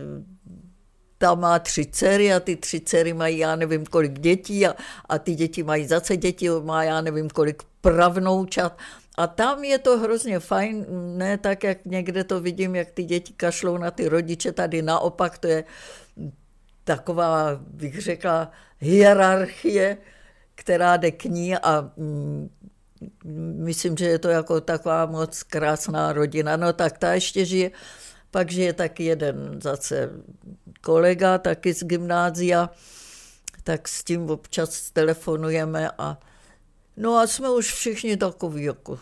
ta má tři dcery a ty tři dcery mají já nevím kolik dětí a, a ty děti mají zase děti, má já nevím kolik pravnoučat. A tam je to hrozně fajn, ne tak, jak někde to vidím, jak ty děti kašlou na ty rodiče, tady naopak to je taková, bych řekla, hierarchie, která jde k ní a mm, myslím, že je to jako taková moc krásná rodina. No tak ta ještě žije. Pak žije taky jeden zase kolega, taky z gymnázia, tak s tím občas telefonujeme a no a jsme už všichni takový jako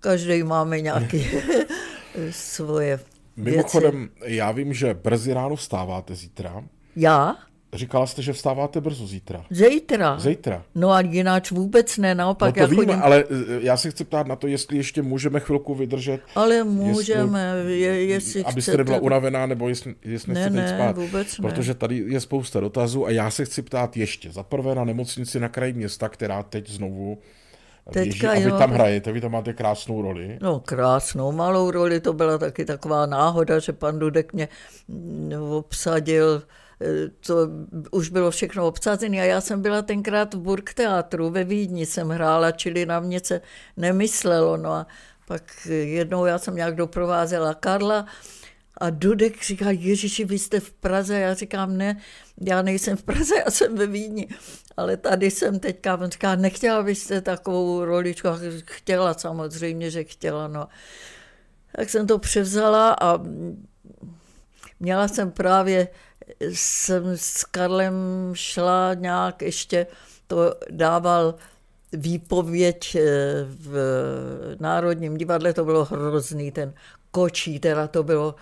každý máme nějaké svoje Mimochodem, já vím, že brzy ráno vstáváte zítra. Já? Říkala jste, že vstáváte brzo zítra. Zítra. Zítra. No a jináč vůbec ne, naopak no to já vím, chodím... ale eh, já se chci ptát na to, jestli ještě můžeme chvilku vydržet. Ale můžeme, jestli, je, jestli Abyste chcete... nebyla unavená, nebo jestli, jestli ne, nechcete ne, spát. vůbec ne. Protože tady je spousta dotazů a já se chci ptát ještě. Za prvé na nemocnici na kraji města, která teď znovu Teďka, a vy jo. tam hrajete, vy tam máte krásnou roli. No krásnou, malou roli, to byla taky taková náhoda, že pan Dudek mě mm, obsadil, to už bylo všechno obsazené a já jsem byla tenkrát v Burgteatru ve Vídni, jsem hrála, čili na mě se nemyslelo. No a pak jednou já jsem nějak doprovázela Karla a Dudek říká, Ježiši, vy jste v Praze? Já říkám, ne, já nejsem v Praze, já jsem ve Vídni. Ale tady jsem teďka, on říká, nechtěla byste takovou roličku? Chtěla samozřejmě, že chtěla, no. Tak jsem to převzala a měla jsem právě, jsem s Karlem šla nějak ještě, to dával výpověď eh, v Národním divadle, to bylo hrozný, ten kočí, teda to bylo,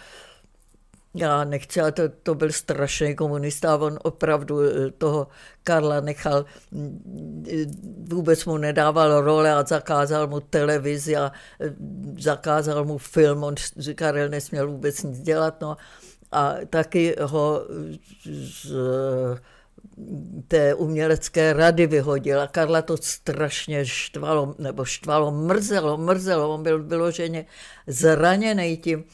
já nechci, ale to, to byl strašný komunista on opravdu eh, toho Karla nechal, mm, vůbec mu nedával role a zakázal mu televizi a eh, zakázal mu film, on Karel nesměl vůbec nic dělat, no a taky ho z té umělecké rady vyhodil. A Karla to strašně štvalo, nebo štvalo, mrzelo, mrzelo, on byl vyloženě zraněný tím.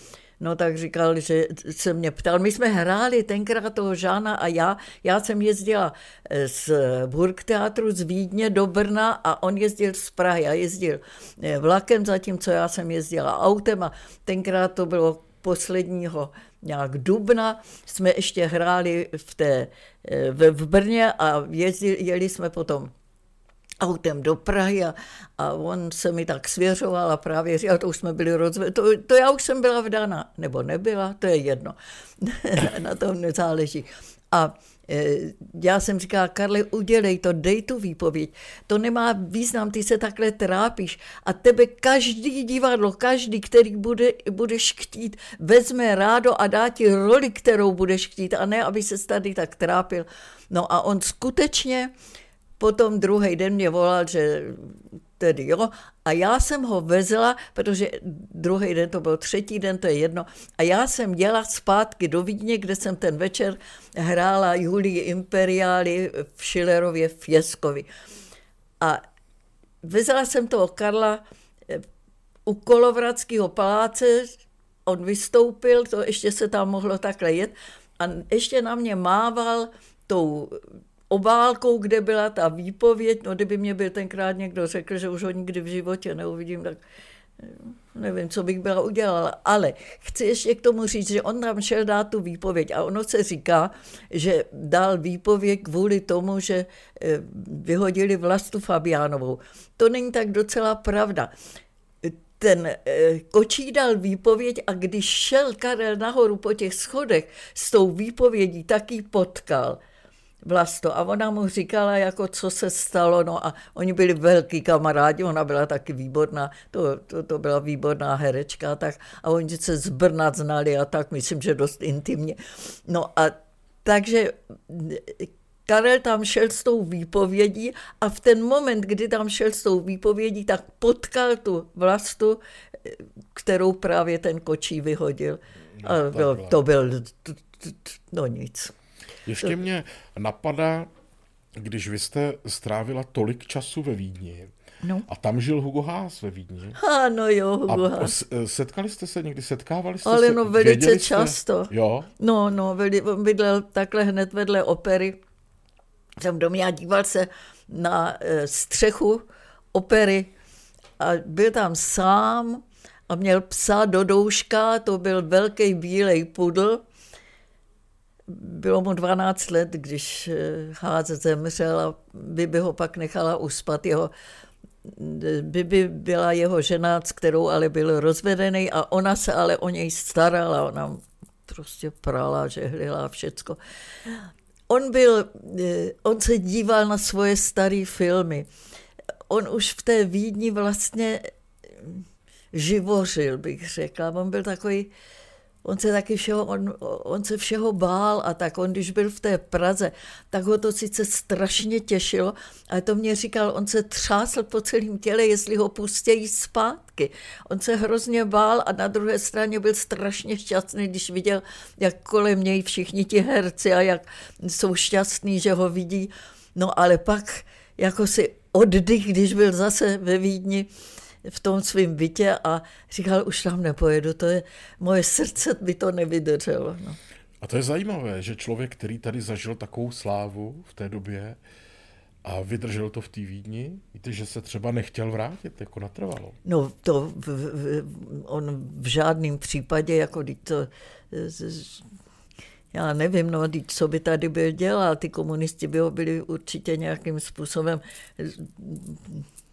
No tak říkal, že se mě ptal, my jsme hráli tenkrát toho Žána a já, já jsem jezdila z Burgteatru z Vídně do Brna a on jezdil z Prahy. A jezdil vlakem, zatímco já jsem jezdila autem a tenkrát to bylo posledního nějak dubna jsme ještě hráli v, té, v, v Brně a jezdili, jeli jsme potom autem do Prahy a, a on se mi tak svěřoval a právě říkal, to už jsme byli rozvedli, to, to já už jsem byla vdána, nebo nebyla, to je jedno, na tom nezáleží. A Eh, já jsem říkala, Karle, udělej to, dej tu výpověď. To nemá význam, ty se takhle trápíš. A tebe každý divadlo, každý, který bude, budeš chtít, vezme rádo a dá ti roli, kterou budeš chtít, a ne, aby se tady tak trápil. No a on skutečně potom druhý den mě volal, že tedy jo. A já jsem ho vezla, protože druhý den to byl třetí den, to je jedno. A já jsem jela zpátky do Vídně, kde jsem ten večer hrála Julii Imperiály v Schillerově v Jeskovi. A vezla jsem toho Karla eh, u Kolovradského paláce, on vystoupil, to ještě se tam mohlo takhle jet, a ještě na mě mával tou obálkou, kde byla ta výpověď, no kdyby mě byl tenkrát někdo řekl, že už ho nikdy v životě neuvidím, tak eh, nevím, co bych byla udělala. Ale chci ještě k tomu říct, že on tam šel dát tu výpověď a ono se říká, že dal výpověď kvůli tomu, že eh, vyhodili Vlastu Fabiánovou. To není tak docela pravda ten eh, kočí dal výpověď a když šel Karel nahoru po těch schodech s tou výpovědí, taky potkal. Vlasto. A ona mu říkala, jako co se stalo, no a oni byli velký kamarádi, ona byla taky výborná, to, to, to byla výborná herečka, tak, a oni se z Brna znali a tak, myslím, že dost intimně. No a takže Karel tam šel s tou výpovědí a v ten moment, kdy tam šel s tou výpovědí, tak potkal tu vlastu, kterou právě ten kočí vyhodil. No, a byl, to byl, no nic. Ještě mě napadá, když vy jste strávila tolik času ve Vídni, No. A tam žil Hugo Haas ve Vídni. Ano jo, Hugo Haas. setkali jste se někdy, setkávali jste Ale se? no velice jste? často. Jo? No, no, on bydlel takhle hned vedle opery. Jsem doma a díval se na e, střechu opery a byl tam sám a měl psa do douška, to byl velký bílej pudl bylo mu 12 let, když Hádze eh, zemřel a Bibi ho pak nechala uspat. Jeho, Bibi byla jeho žena, s kterou ale byl rozvedený a ona se ale o něj starala. Ona prostě prala, žehlila všecko. On byl, eh, on se díval na svoje staré filmy. On už v té Vídni vlastně živořil, bych řekla. On byl takový, On se taky všeho, on, on se všeho bál a tak. On, když byl v té Praze, tak ho to sice strašně těšilo, ale to mě říkal, on se třásl po celém těle, jestli ho pustějí zpátky. On se hrozně bál a na druhé straně byl strašně šťastný, když viděl, jak kolem něj všichni ti herci a jak jsou šťastní, že ho vidí. No ale pak jako si oddych, když byl zase ve Vídni, v tom svém bytě a říkal, už tam nepojedu, to je, moje srdce by to nevydrželo. No. A to je zajímavé, že člověk, který tady zažil takovou slávu v té době a vydržel to v té Vídni, víte, že se třeba nechtěl vrátit, jako natrvalo. No to v, v, on v žádném případě, jako to, já nevím, no, co by tady byl dělal, ty komunisti by ho byli určitě nějakým způsobem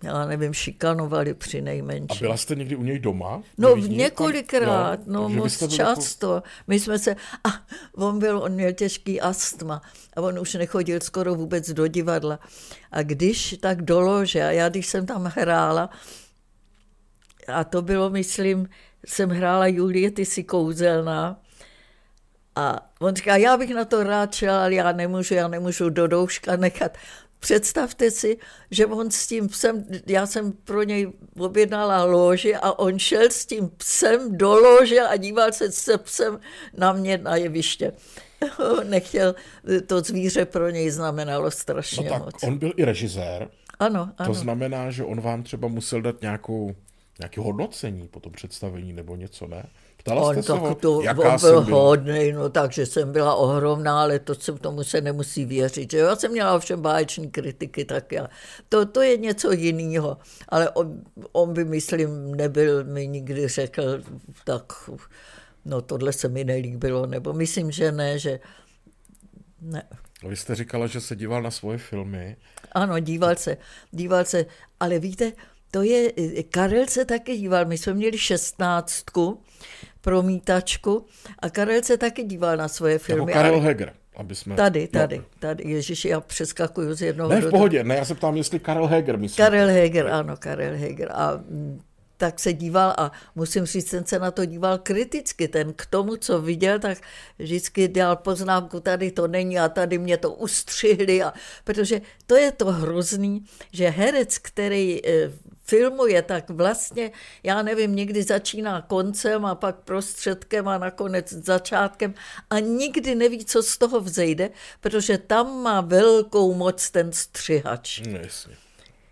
já nevím, šikanovali při nejmenší. A byla jste někdy u něj doma? No několikrát, no moc často. Jako... My jsme se, a on byl, on měl těžký astma a on už nechodil skoro vůbec do divadla. A když tak do lože, a já když jsem tam hrála, a to bylo, myslím, jsem hrála Julie, ty jsi kouzelná, a on říká, já bych na to rád šel, ale já nemůžu, já nemůžu do douška nechat Představte si, že on s tím psem, já jsem pro něj objednala loži a on šel s tím psem do lože a díval se se psem na mě na jeviště. Nechtěl, to zvíře pro něj znamenalo strašně no tak moc. on byl i režisér. Ano, ano. To znamená, že on vám třeba musel dát nějakou, nějaké hodnocení po tom představení nebo něco, ne? Ptala on jste se ho, to, jaká on byl hodný, no takže jsem byla ohromná, ale to se tomu se nemusí věřit. Že? Já jsem měla ovšem báječní kritiky, tak já. To, to je něco jiného. Ale on, on by, myslím, nebyl mi nikdy řekl, tak no tohle se mi nelíbilo, nebo myslím, že ne, že ne. Vy jste říkala, že se díval na svoje filmy. Ano, díval se, díval se, ale víte, to je, Karel se taky díval, my jsme měli šestnáctku, promítačku a Karel se taky díval na svoje filmy. Jako Karel ale... Heger. aby jsme... Tady, tady, no. tady. Ježiši, já přeskakuju z jednoho... Ne, v pohodě, ne, já se ptám, jestli Karel Heger myslí. Karel Heger, ano, Karel Heger. A mm, tak se díval a musím říct, ten se na to díval kriticky. Ten k tomu, co viděl, tak vždycky dělal poznámku, tady to není a tady mě to ustřihli. A, protože to je to hrozný, že herec, který eh, filmuje, tak vlastně, já nevím, někdy začíná koncem a pak prostředkem a nakonec začátkem a nikdy neví, co z toho vzejde, protože tam má velkou moc ten střihač. No, jasně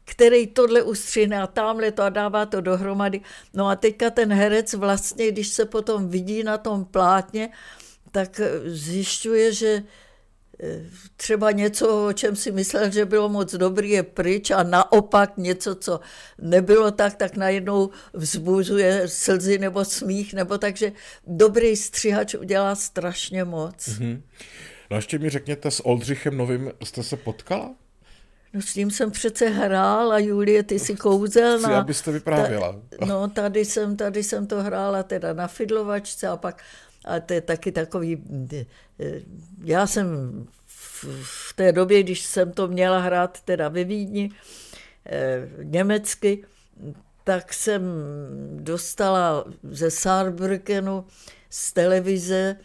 který tohle ustřihne a tamhle to a dává to dohromady. No a teďka ten herec vlastně, když se potom vidí na tom plátně, tak zjišťuje, že třeba něco, o čem si myslel, že bylo moc dobrý, je pryč a naopak něco, co nebylo tak, tak najednou vzbuzuje slzy nebo smích, nebo takže dobrý střihač udělá strašně moc. Mm-hmm. No a ještě mi řekněte, s Oldřichem Novým jste se potkala? No s tím jsem přece hrál a Julie, ty si kouzelná. Chci, abyste vyprávěla. Ta, no tady jsem, tady jsem to hrála teda na fidlovačce a pak a to je taky takový, eh, já jsem v té době, když jsem to měla hrát teda ve Vídni, eh, německy, tak jsem dostala ze Saarbrückenu z televize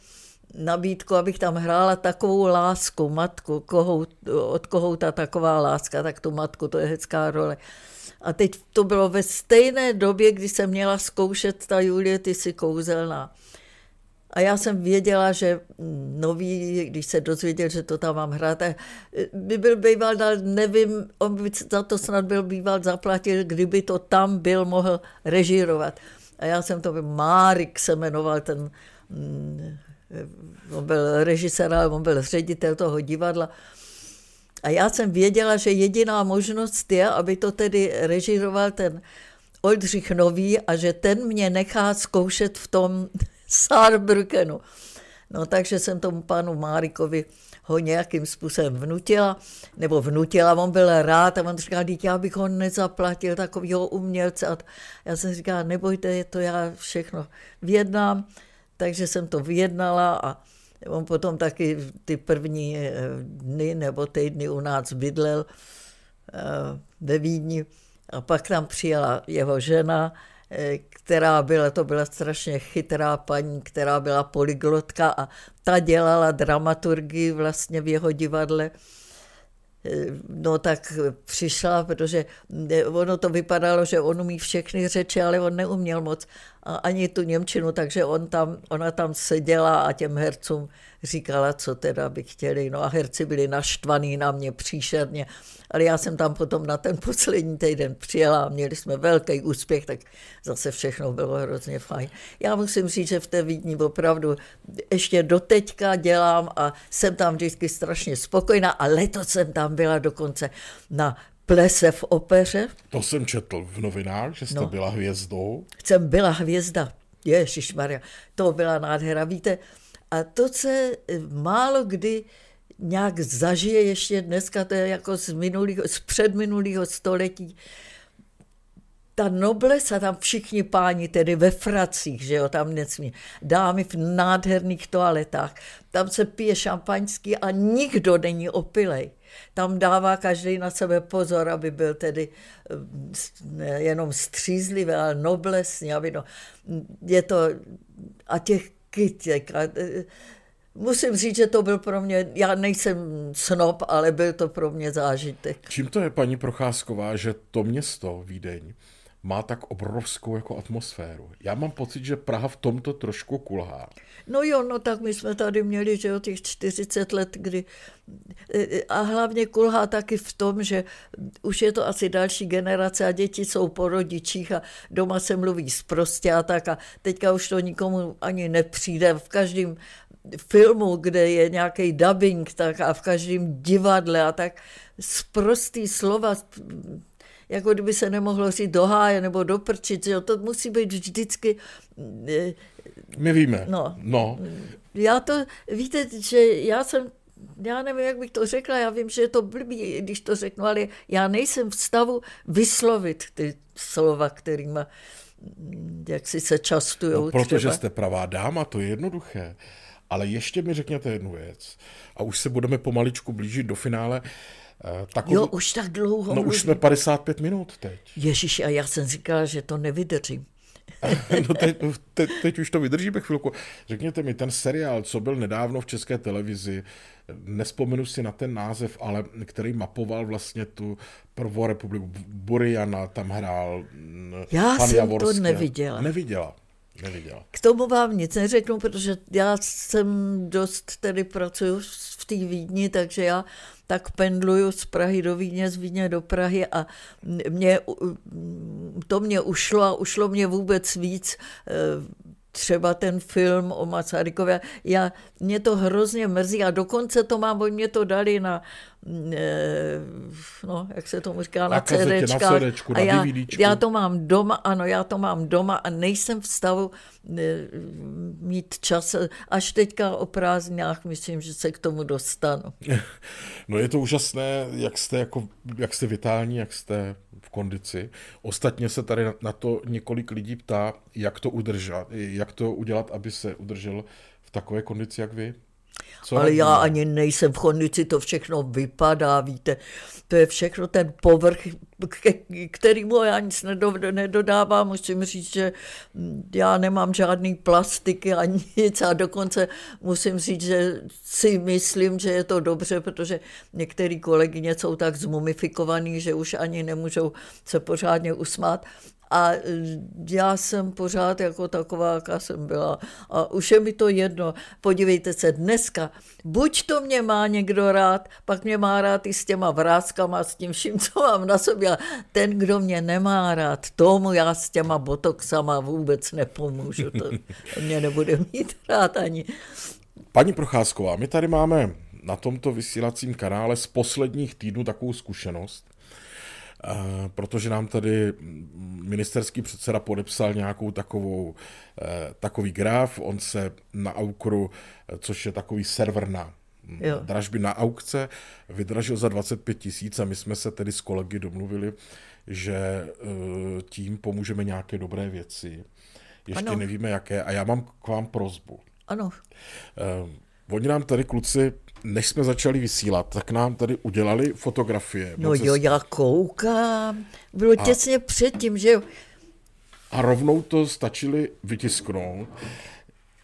nabídku, abych tam hrála takovou lásku, matku, kohou, od koho ta taková láska, tak tu matku, to je hezká role. A teď to bylo ve stejné době, kdy jsem měla zkoušet ta Julie, ty si kouzelná. A já jsem věděla, že nový, když se dozvěděl, že to tam mám hrát, by byl býval, nevím, on by za to snad byl býval zaplatil, kdyby to tam byl mohl režírovat. A já jsem to, Márik se jmenoval ten, mm, on byl režisér, ale on byl ředitel toho divadla. A já jsem věděla, že jediná možnost je, aby to tedy režíroval ten Oldřich Nový a že ten mě nechá zkoušet v tom Saarbrückenu. No takže jsem tomu panu Márikovi ho nějakým způsobem vnutila, nebo vnutila, on byl rád a on říkal, dítě, já bych ho nezaplatil, takovýho umělce. A já jsem říkala, nebojte, to já všechno vyjednám. Takže jsem to vyjednala a on potom taky ty první eh, dny nebo týdny u nás bydlel eh, ve Vídni. A pak tam přijela jeho žena, která byla, to byla strašně chytrá paní, která byla polyglotka a ta dělala dramaturgii vlastně v jeho divadle. No tak přišla, protože eh, ono to vypadalo, že on umí všechny řeči, ale on neuměl moc ani tu Němčinu, takže on tam, ona tam seděla a těm hercům říkala, co teda by chtěli. No a herci byli naštvaní na mě příšerně, ale já jsem tam potom na ten poslední týden přijela a měli jsme velký úspěch, tak zase všechno bylo hrozně fajn. Já musím říct, že v té Vídni opravdu ještě doteďka dělám a jsem tam vždycky strašně spokojená a letos jsem tam byla dokonce na plese v opeře. To jsem četl v novinách, že jste no. byla hvězdou. Jsem byla hvězda. Maria, to byla nádhera. Víte, a to se málo kdy nějak zažije ještě dneska, to je jako z, minulýho, z předminulého století, ta noblesa, tam všichni páni, tedy ve fracích, že jo, tam nesmí, dámy v nádherných toaletách, tam se pije šampaňský a nikdo není opilej. Tam dává každý na sebe pozor, aby byl tedy eh, jenom střízlivý, ale noblesný, aby no, je to, a těch kytěk, a, eh, Musím říct, že to byl pro mě, já nejsem snob, ale byl to pro mě zážitek. Čím to je, paní Procházková, že to město Vídeň má tak obrovskou jako atmosféru. Já mám pocit, že Praha v tomto trošku kulhá. No jo, no tak my jsme tady měli, že o těch 40 let, kdy a hlavně kulhá taky v tom, že už je to asi další generace a děti jsou po rodičích a doma se mluví zprostě a tak a teďka už to nikomu ani nepřijde. V každém filmu, kde je nějaký dubbing, tak a v každém divadle a tak zprostý slova jako kdyby se nemohlo říct do háje nebo do prčic, jo, to musí být vždycky... Eh, My víme. No. no. Já to, víte, že já jsem já nevím, jak bych to řekla, já vím, že je to blbý, když to řeknu, ale já nejsem v stavu vyslovit ty slova, kterými jak si se častují. No, protože třeba. jste pravá dáma, to je jednoduché. Ale ještě mi řekněte jednu věc a už se budeme pomaličku blížit do finále. Eh, takový, jo, už tak dlouho. No už jsme 55 minut teď. Ježíš, a já jsem říkala, že to nevydržím. no teď, teď, teď už to vydržíme chvilku. Řekněte mi, ten seriál, co byl nedávno v české televizi, nespomenu si na ten název, ale který mapoval vlastně tu prvorepubliku. Buriana tam hrál. Mm, já pan jsem Javorské. to neviděla. Neviděla. Neviděla. K tomu vám nic neřeknu, protože já jsem dost tedy pracuju v té Vídni, takže já tak pendluju z Prahy do Vídně, z Vídně do Prahy a mě, to mě ušlo a ušlo mě vůbec víc eh, třeba ten film o Masarykově. Já, mě to hrozně mrzí a dokonce to mám, oni mě to dali na, eh, no, jak se tomu říká, na, na CDčka. Na CDčku, a já, já to mám doma, ano, já to mám doma a nejsem v stavu eh, mít čas, až teďka o prázdninách myslím, že se k tomu dostanu. No je to úžasné, jak jste, jako, jak jste vitální, jak jste kondici. Ostatně se tady na to několik lidí ptá, jak to udržet, jak to udělat, aby se udržel v takové kondici, jak vy. Co Ale já ani nejsem v kondici, to všechno vypadá, víte. To je všechno ten povrch, kterýmu já nic nedodávám. Musím říct, že já nemám žádný plastiky ani nic a dokonce musím říct, že si myslím, že je to dobře, protože některý kolegyně jsou tak zmumifikovaný, že už ani nemůžou se pořádně usmát. A e, já jsem pořád jako taková, jaká jsem byla. A už je mi to jedno. Podívejte se, dneska, buď to mě má někdo rád, pak mě má rád i s těma vrázkama, s tím vším, co mám na sobě. A ten, kdo mě nemá rád, tomu já s těma botoxama vůbec nepomůžu. To, mě nebude mít rád ani. Paní Procházková, my tady máme na tomto vysílacím kanále z posledních týdnů takovou zkušenost, protože nám tady ministerský předseda podepsal nějakou takovou, eh, takový graf, on se na Aukru, eh, což je takový server na jo. dražby na aukce, vydražil za 25 tisíc a my jsme se tedy s kolegy domluvili, že tím pomůžeme nějaké dobré věci. Ještě ano. nevíme jaké a já mám k vám prozbu. Ano. Oni nám tady kluci než jsme začali vysílat, tak nám tady udělali fotografie. No jo, já koukám. Bylo a, těsně předtím, že jo. A rovnou to stačili vytisknout.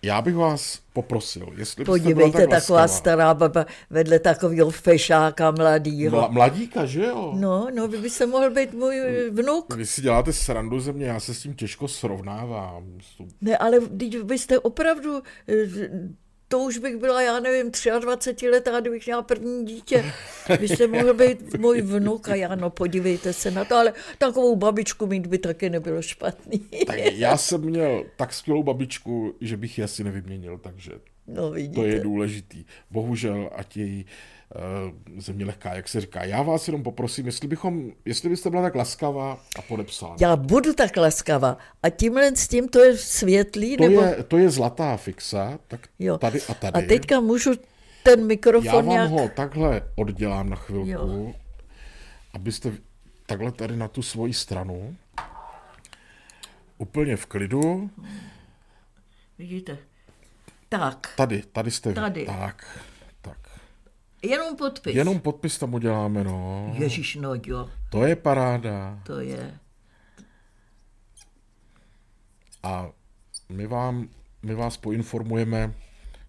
Já bych vás poprosil, jestli Podívejte, tak taková laskava. stará baba vedle takového fešáka mladýho. Mla, mladíka, že jo? No, no, vy byste mohl být můj vnuk. Vy si děláte srandu ze mě, já se s tím těžko srovnávám. Ne, ale když byste opravdu eh, to už bych byla, já nevím, 23 letá, kdybych měla první dítě. Byste mohl být můj vnuk a já, no podívejte se na to, ale takovou babičku mít by taky nebylo špatný. tak já jsem měl tak skvělou babičku, že bych ji asi nevyměnil, takže no, to je důležitý. Bohužel, ať její uh, země lehká, jak se říká. Já vás jenom poprosím, jestli, bychom, jestli byste byla tak laskavá a podepsala. Já budu tak laskavá. A tímhle s tím to je světlý? To, nebo... je, to je zlatá fixa, tak jo. tady a tady. A teďka můžu ten mikrofon Já vám nějak... ho takhle oddělám na chvilku, jo. abyste takhle tady na tu svoji stranu úplně v klidu. Vidíte? Tak. Tady, tady jste tady. Tak. Jenom podpis. Jenom podpis tam uděláme, no. Ježíš, no jo. To je paráda. To je. A my, vám, my vás poinformujeme,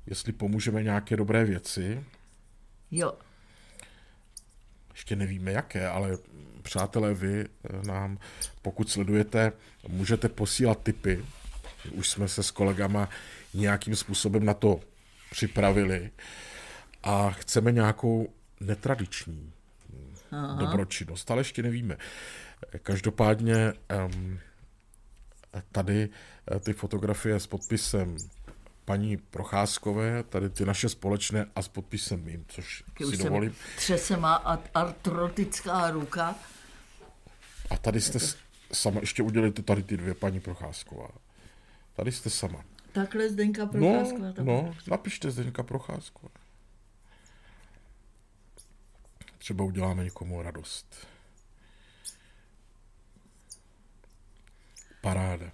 jestli pomůžeme nějaké dobré věci. Jo. Ještě nevíme jaké, ale přátelé, vy eh, nám, pokud sledujete, můžete posílat tipy. Už jsme se s kolegama nějakým způsobem na to připravili a chceme nějakou netradiční Aha. dobročinnost, ale ještě nevíme. Každopádně tady eh, ty fotografie s podpisem paní Procházkové, tady ty naše společné a s podpisem mým, což Když si dovolím. Třese má artrotická ruka. A tady jste sama, ještě udělejte tady ty dvě, paní Procházková. Tady jste sama. Takhle Zdenka Procházková. No, no napište Zdenka Procházková. Třeba uděláme někomu radost. Paráda.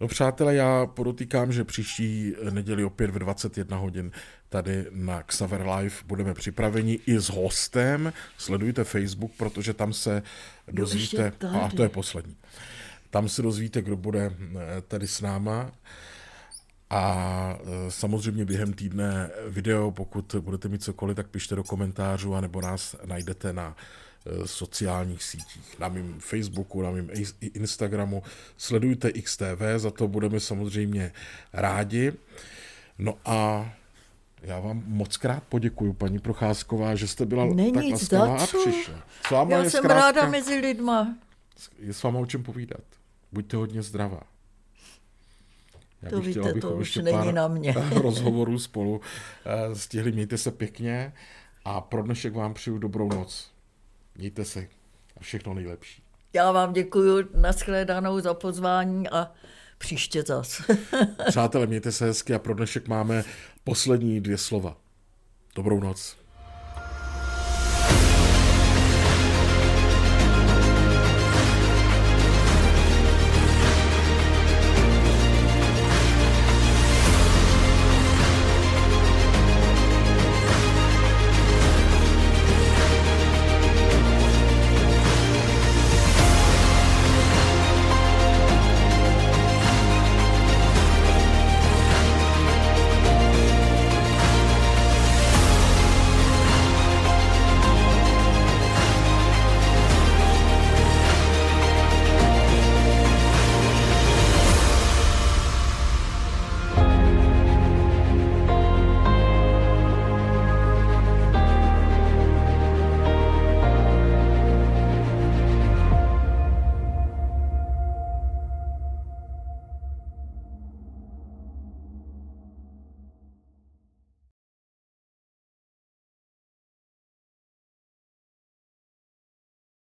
No přátelé, já podotýkám, že příští neděli opět v 21 hodin tady na Xaver Live budeme připraveni i s hostem. Sledujte Facebook, protože tam se dozvíte... A to je poslední. Tam se dozvíte, kdo bude eh, tady s náma. A eh, samozřejmě během týdne video, pokud budete mít cokoliv, tak pište do komentářů, anebo nás najdete na eh, sociálních sítích, na mém Facebooku, na mém Instagramu. Sledujte XTV, za to budeme samozřejmě rádi. No a já vám moc krát poděkuji, paní Procházková, že jste byla Není tak laskavá a přišla. S váma Já je jsem zkrátka, ráda mezi lidma. Je s váma o čem povídat. Buďte hodně zdravá. Já to víte, chtěla, to už není na mě. rozhovorů spolu eh, stihli. Mějte se pěkně a pro dnešek vám přeju dobrou noc. Mějte se a všechno nejlepší. Já vám děkuji nashledanou za pozvání a příště zas. Přátelé, mějte se hezky a pro dnešek máme poslední dvě slova. Dobrou noc.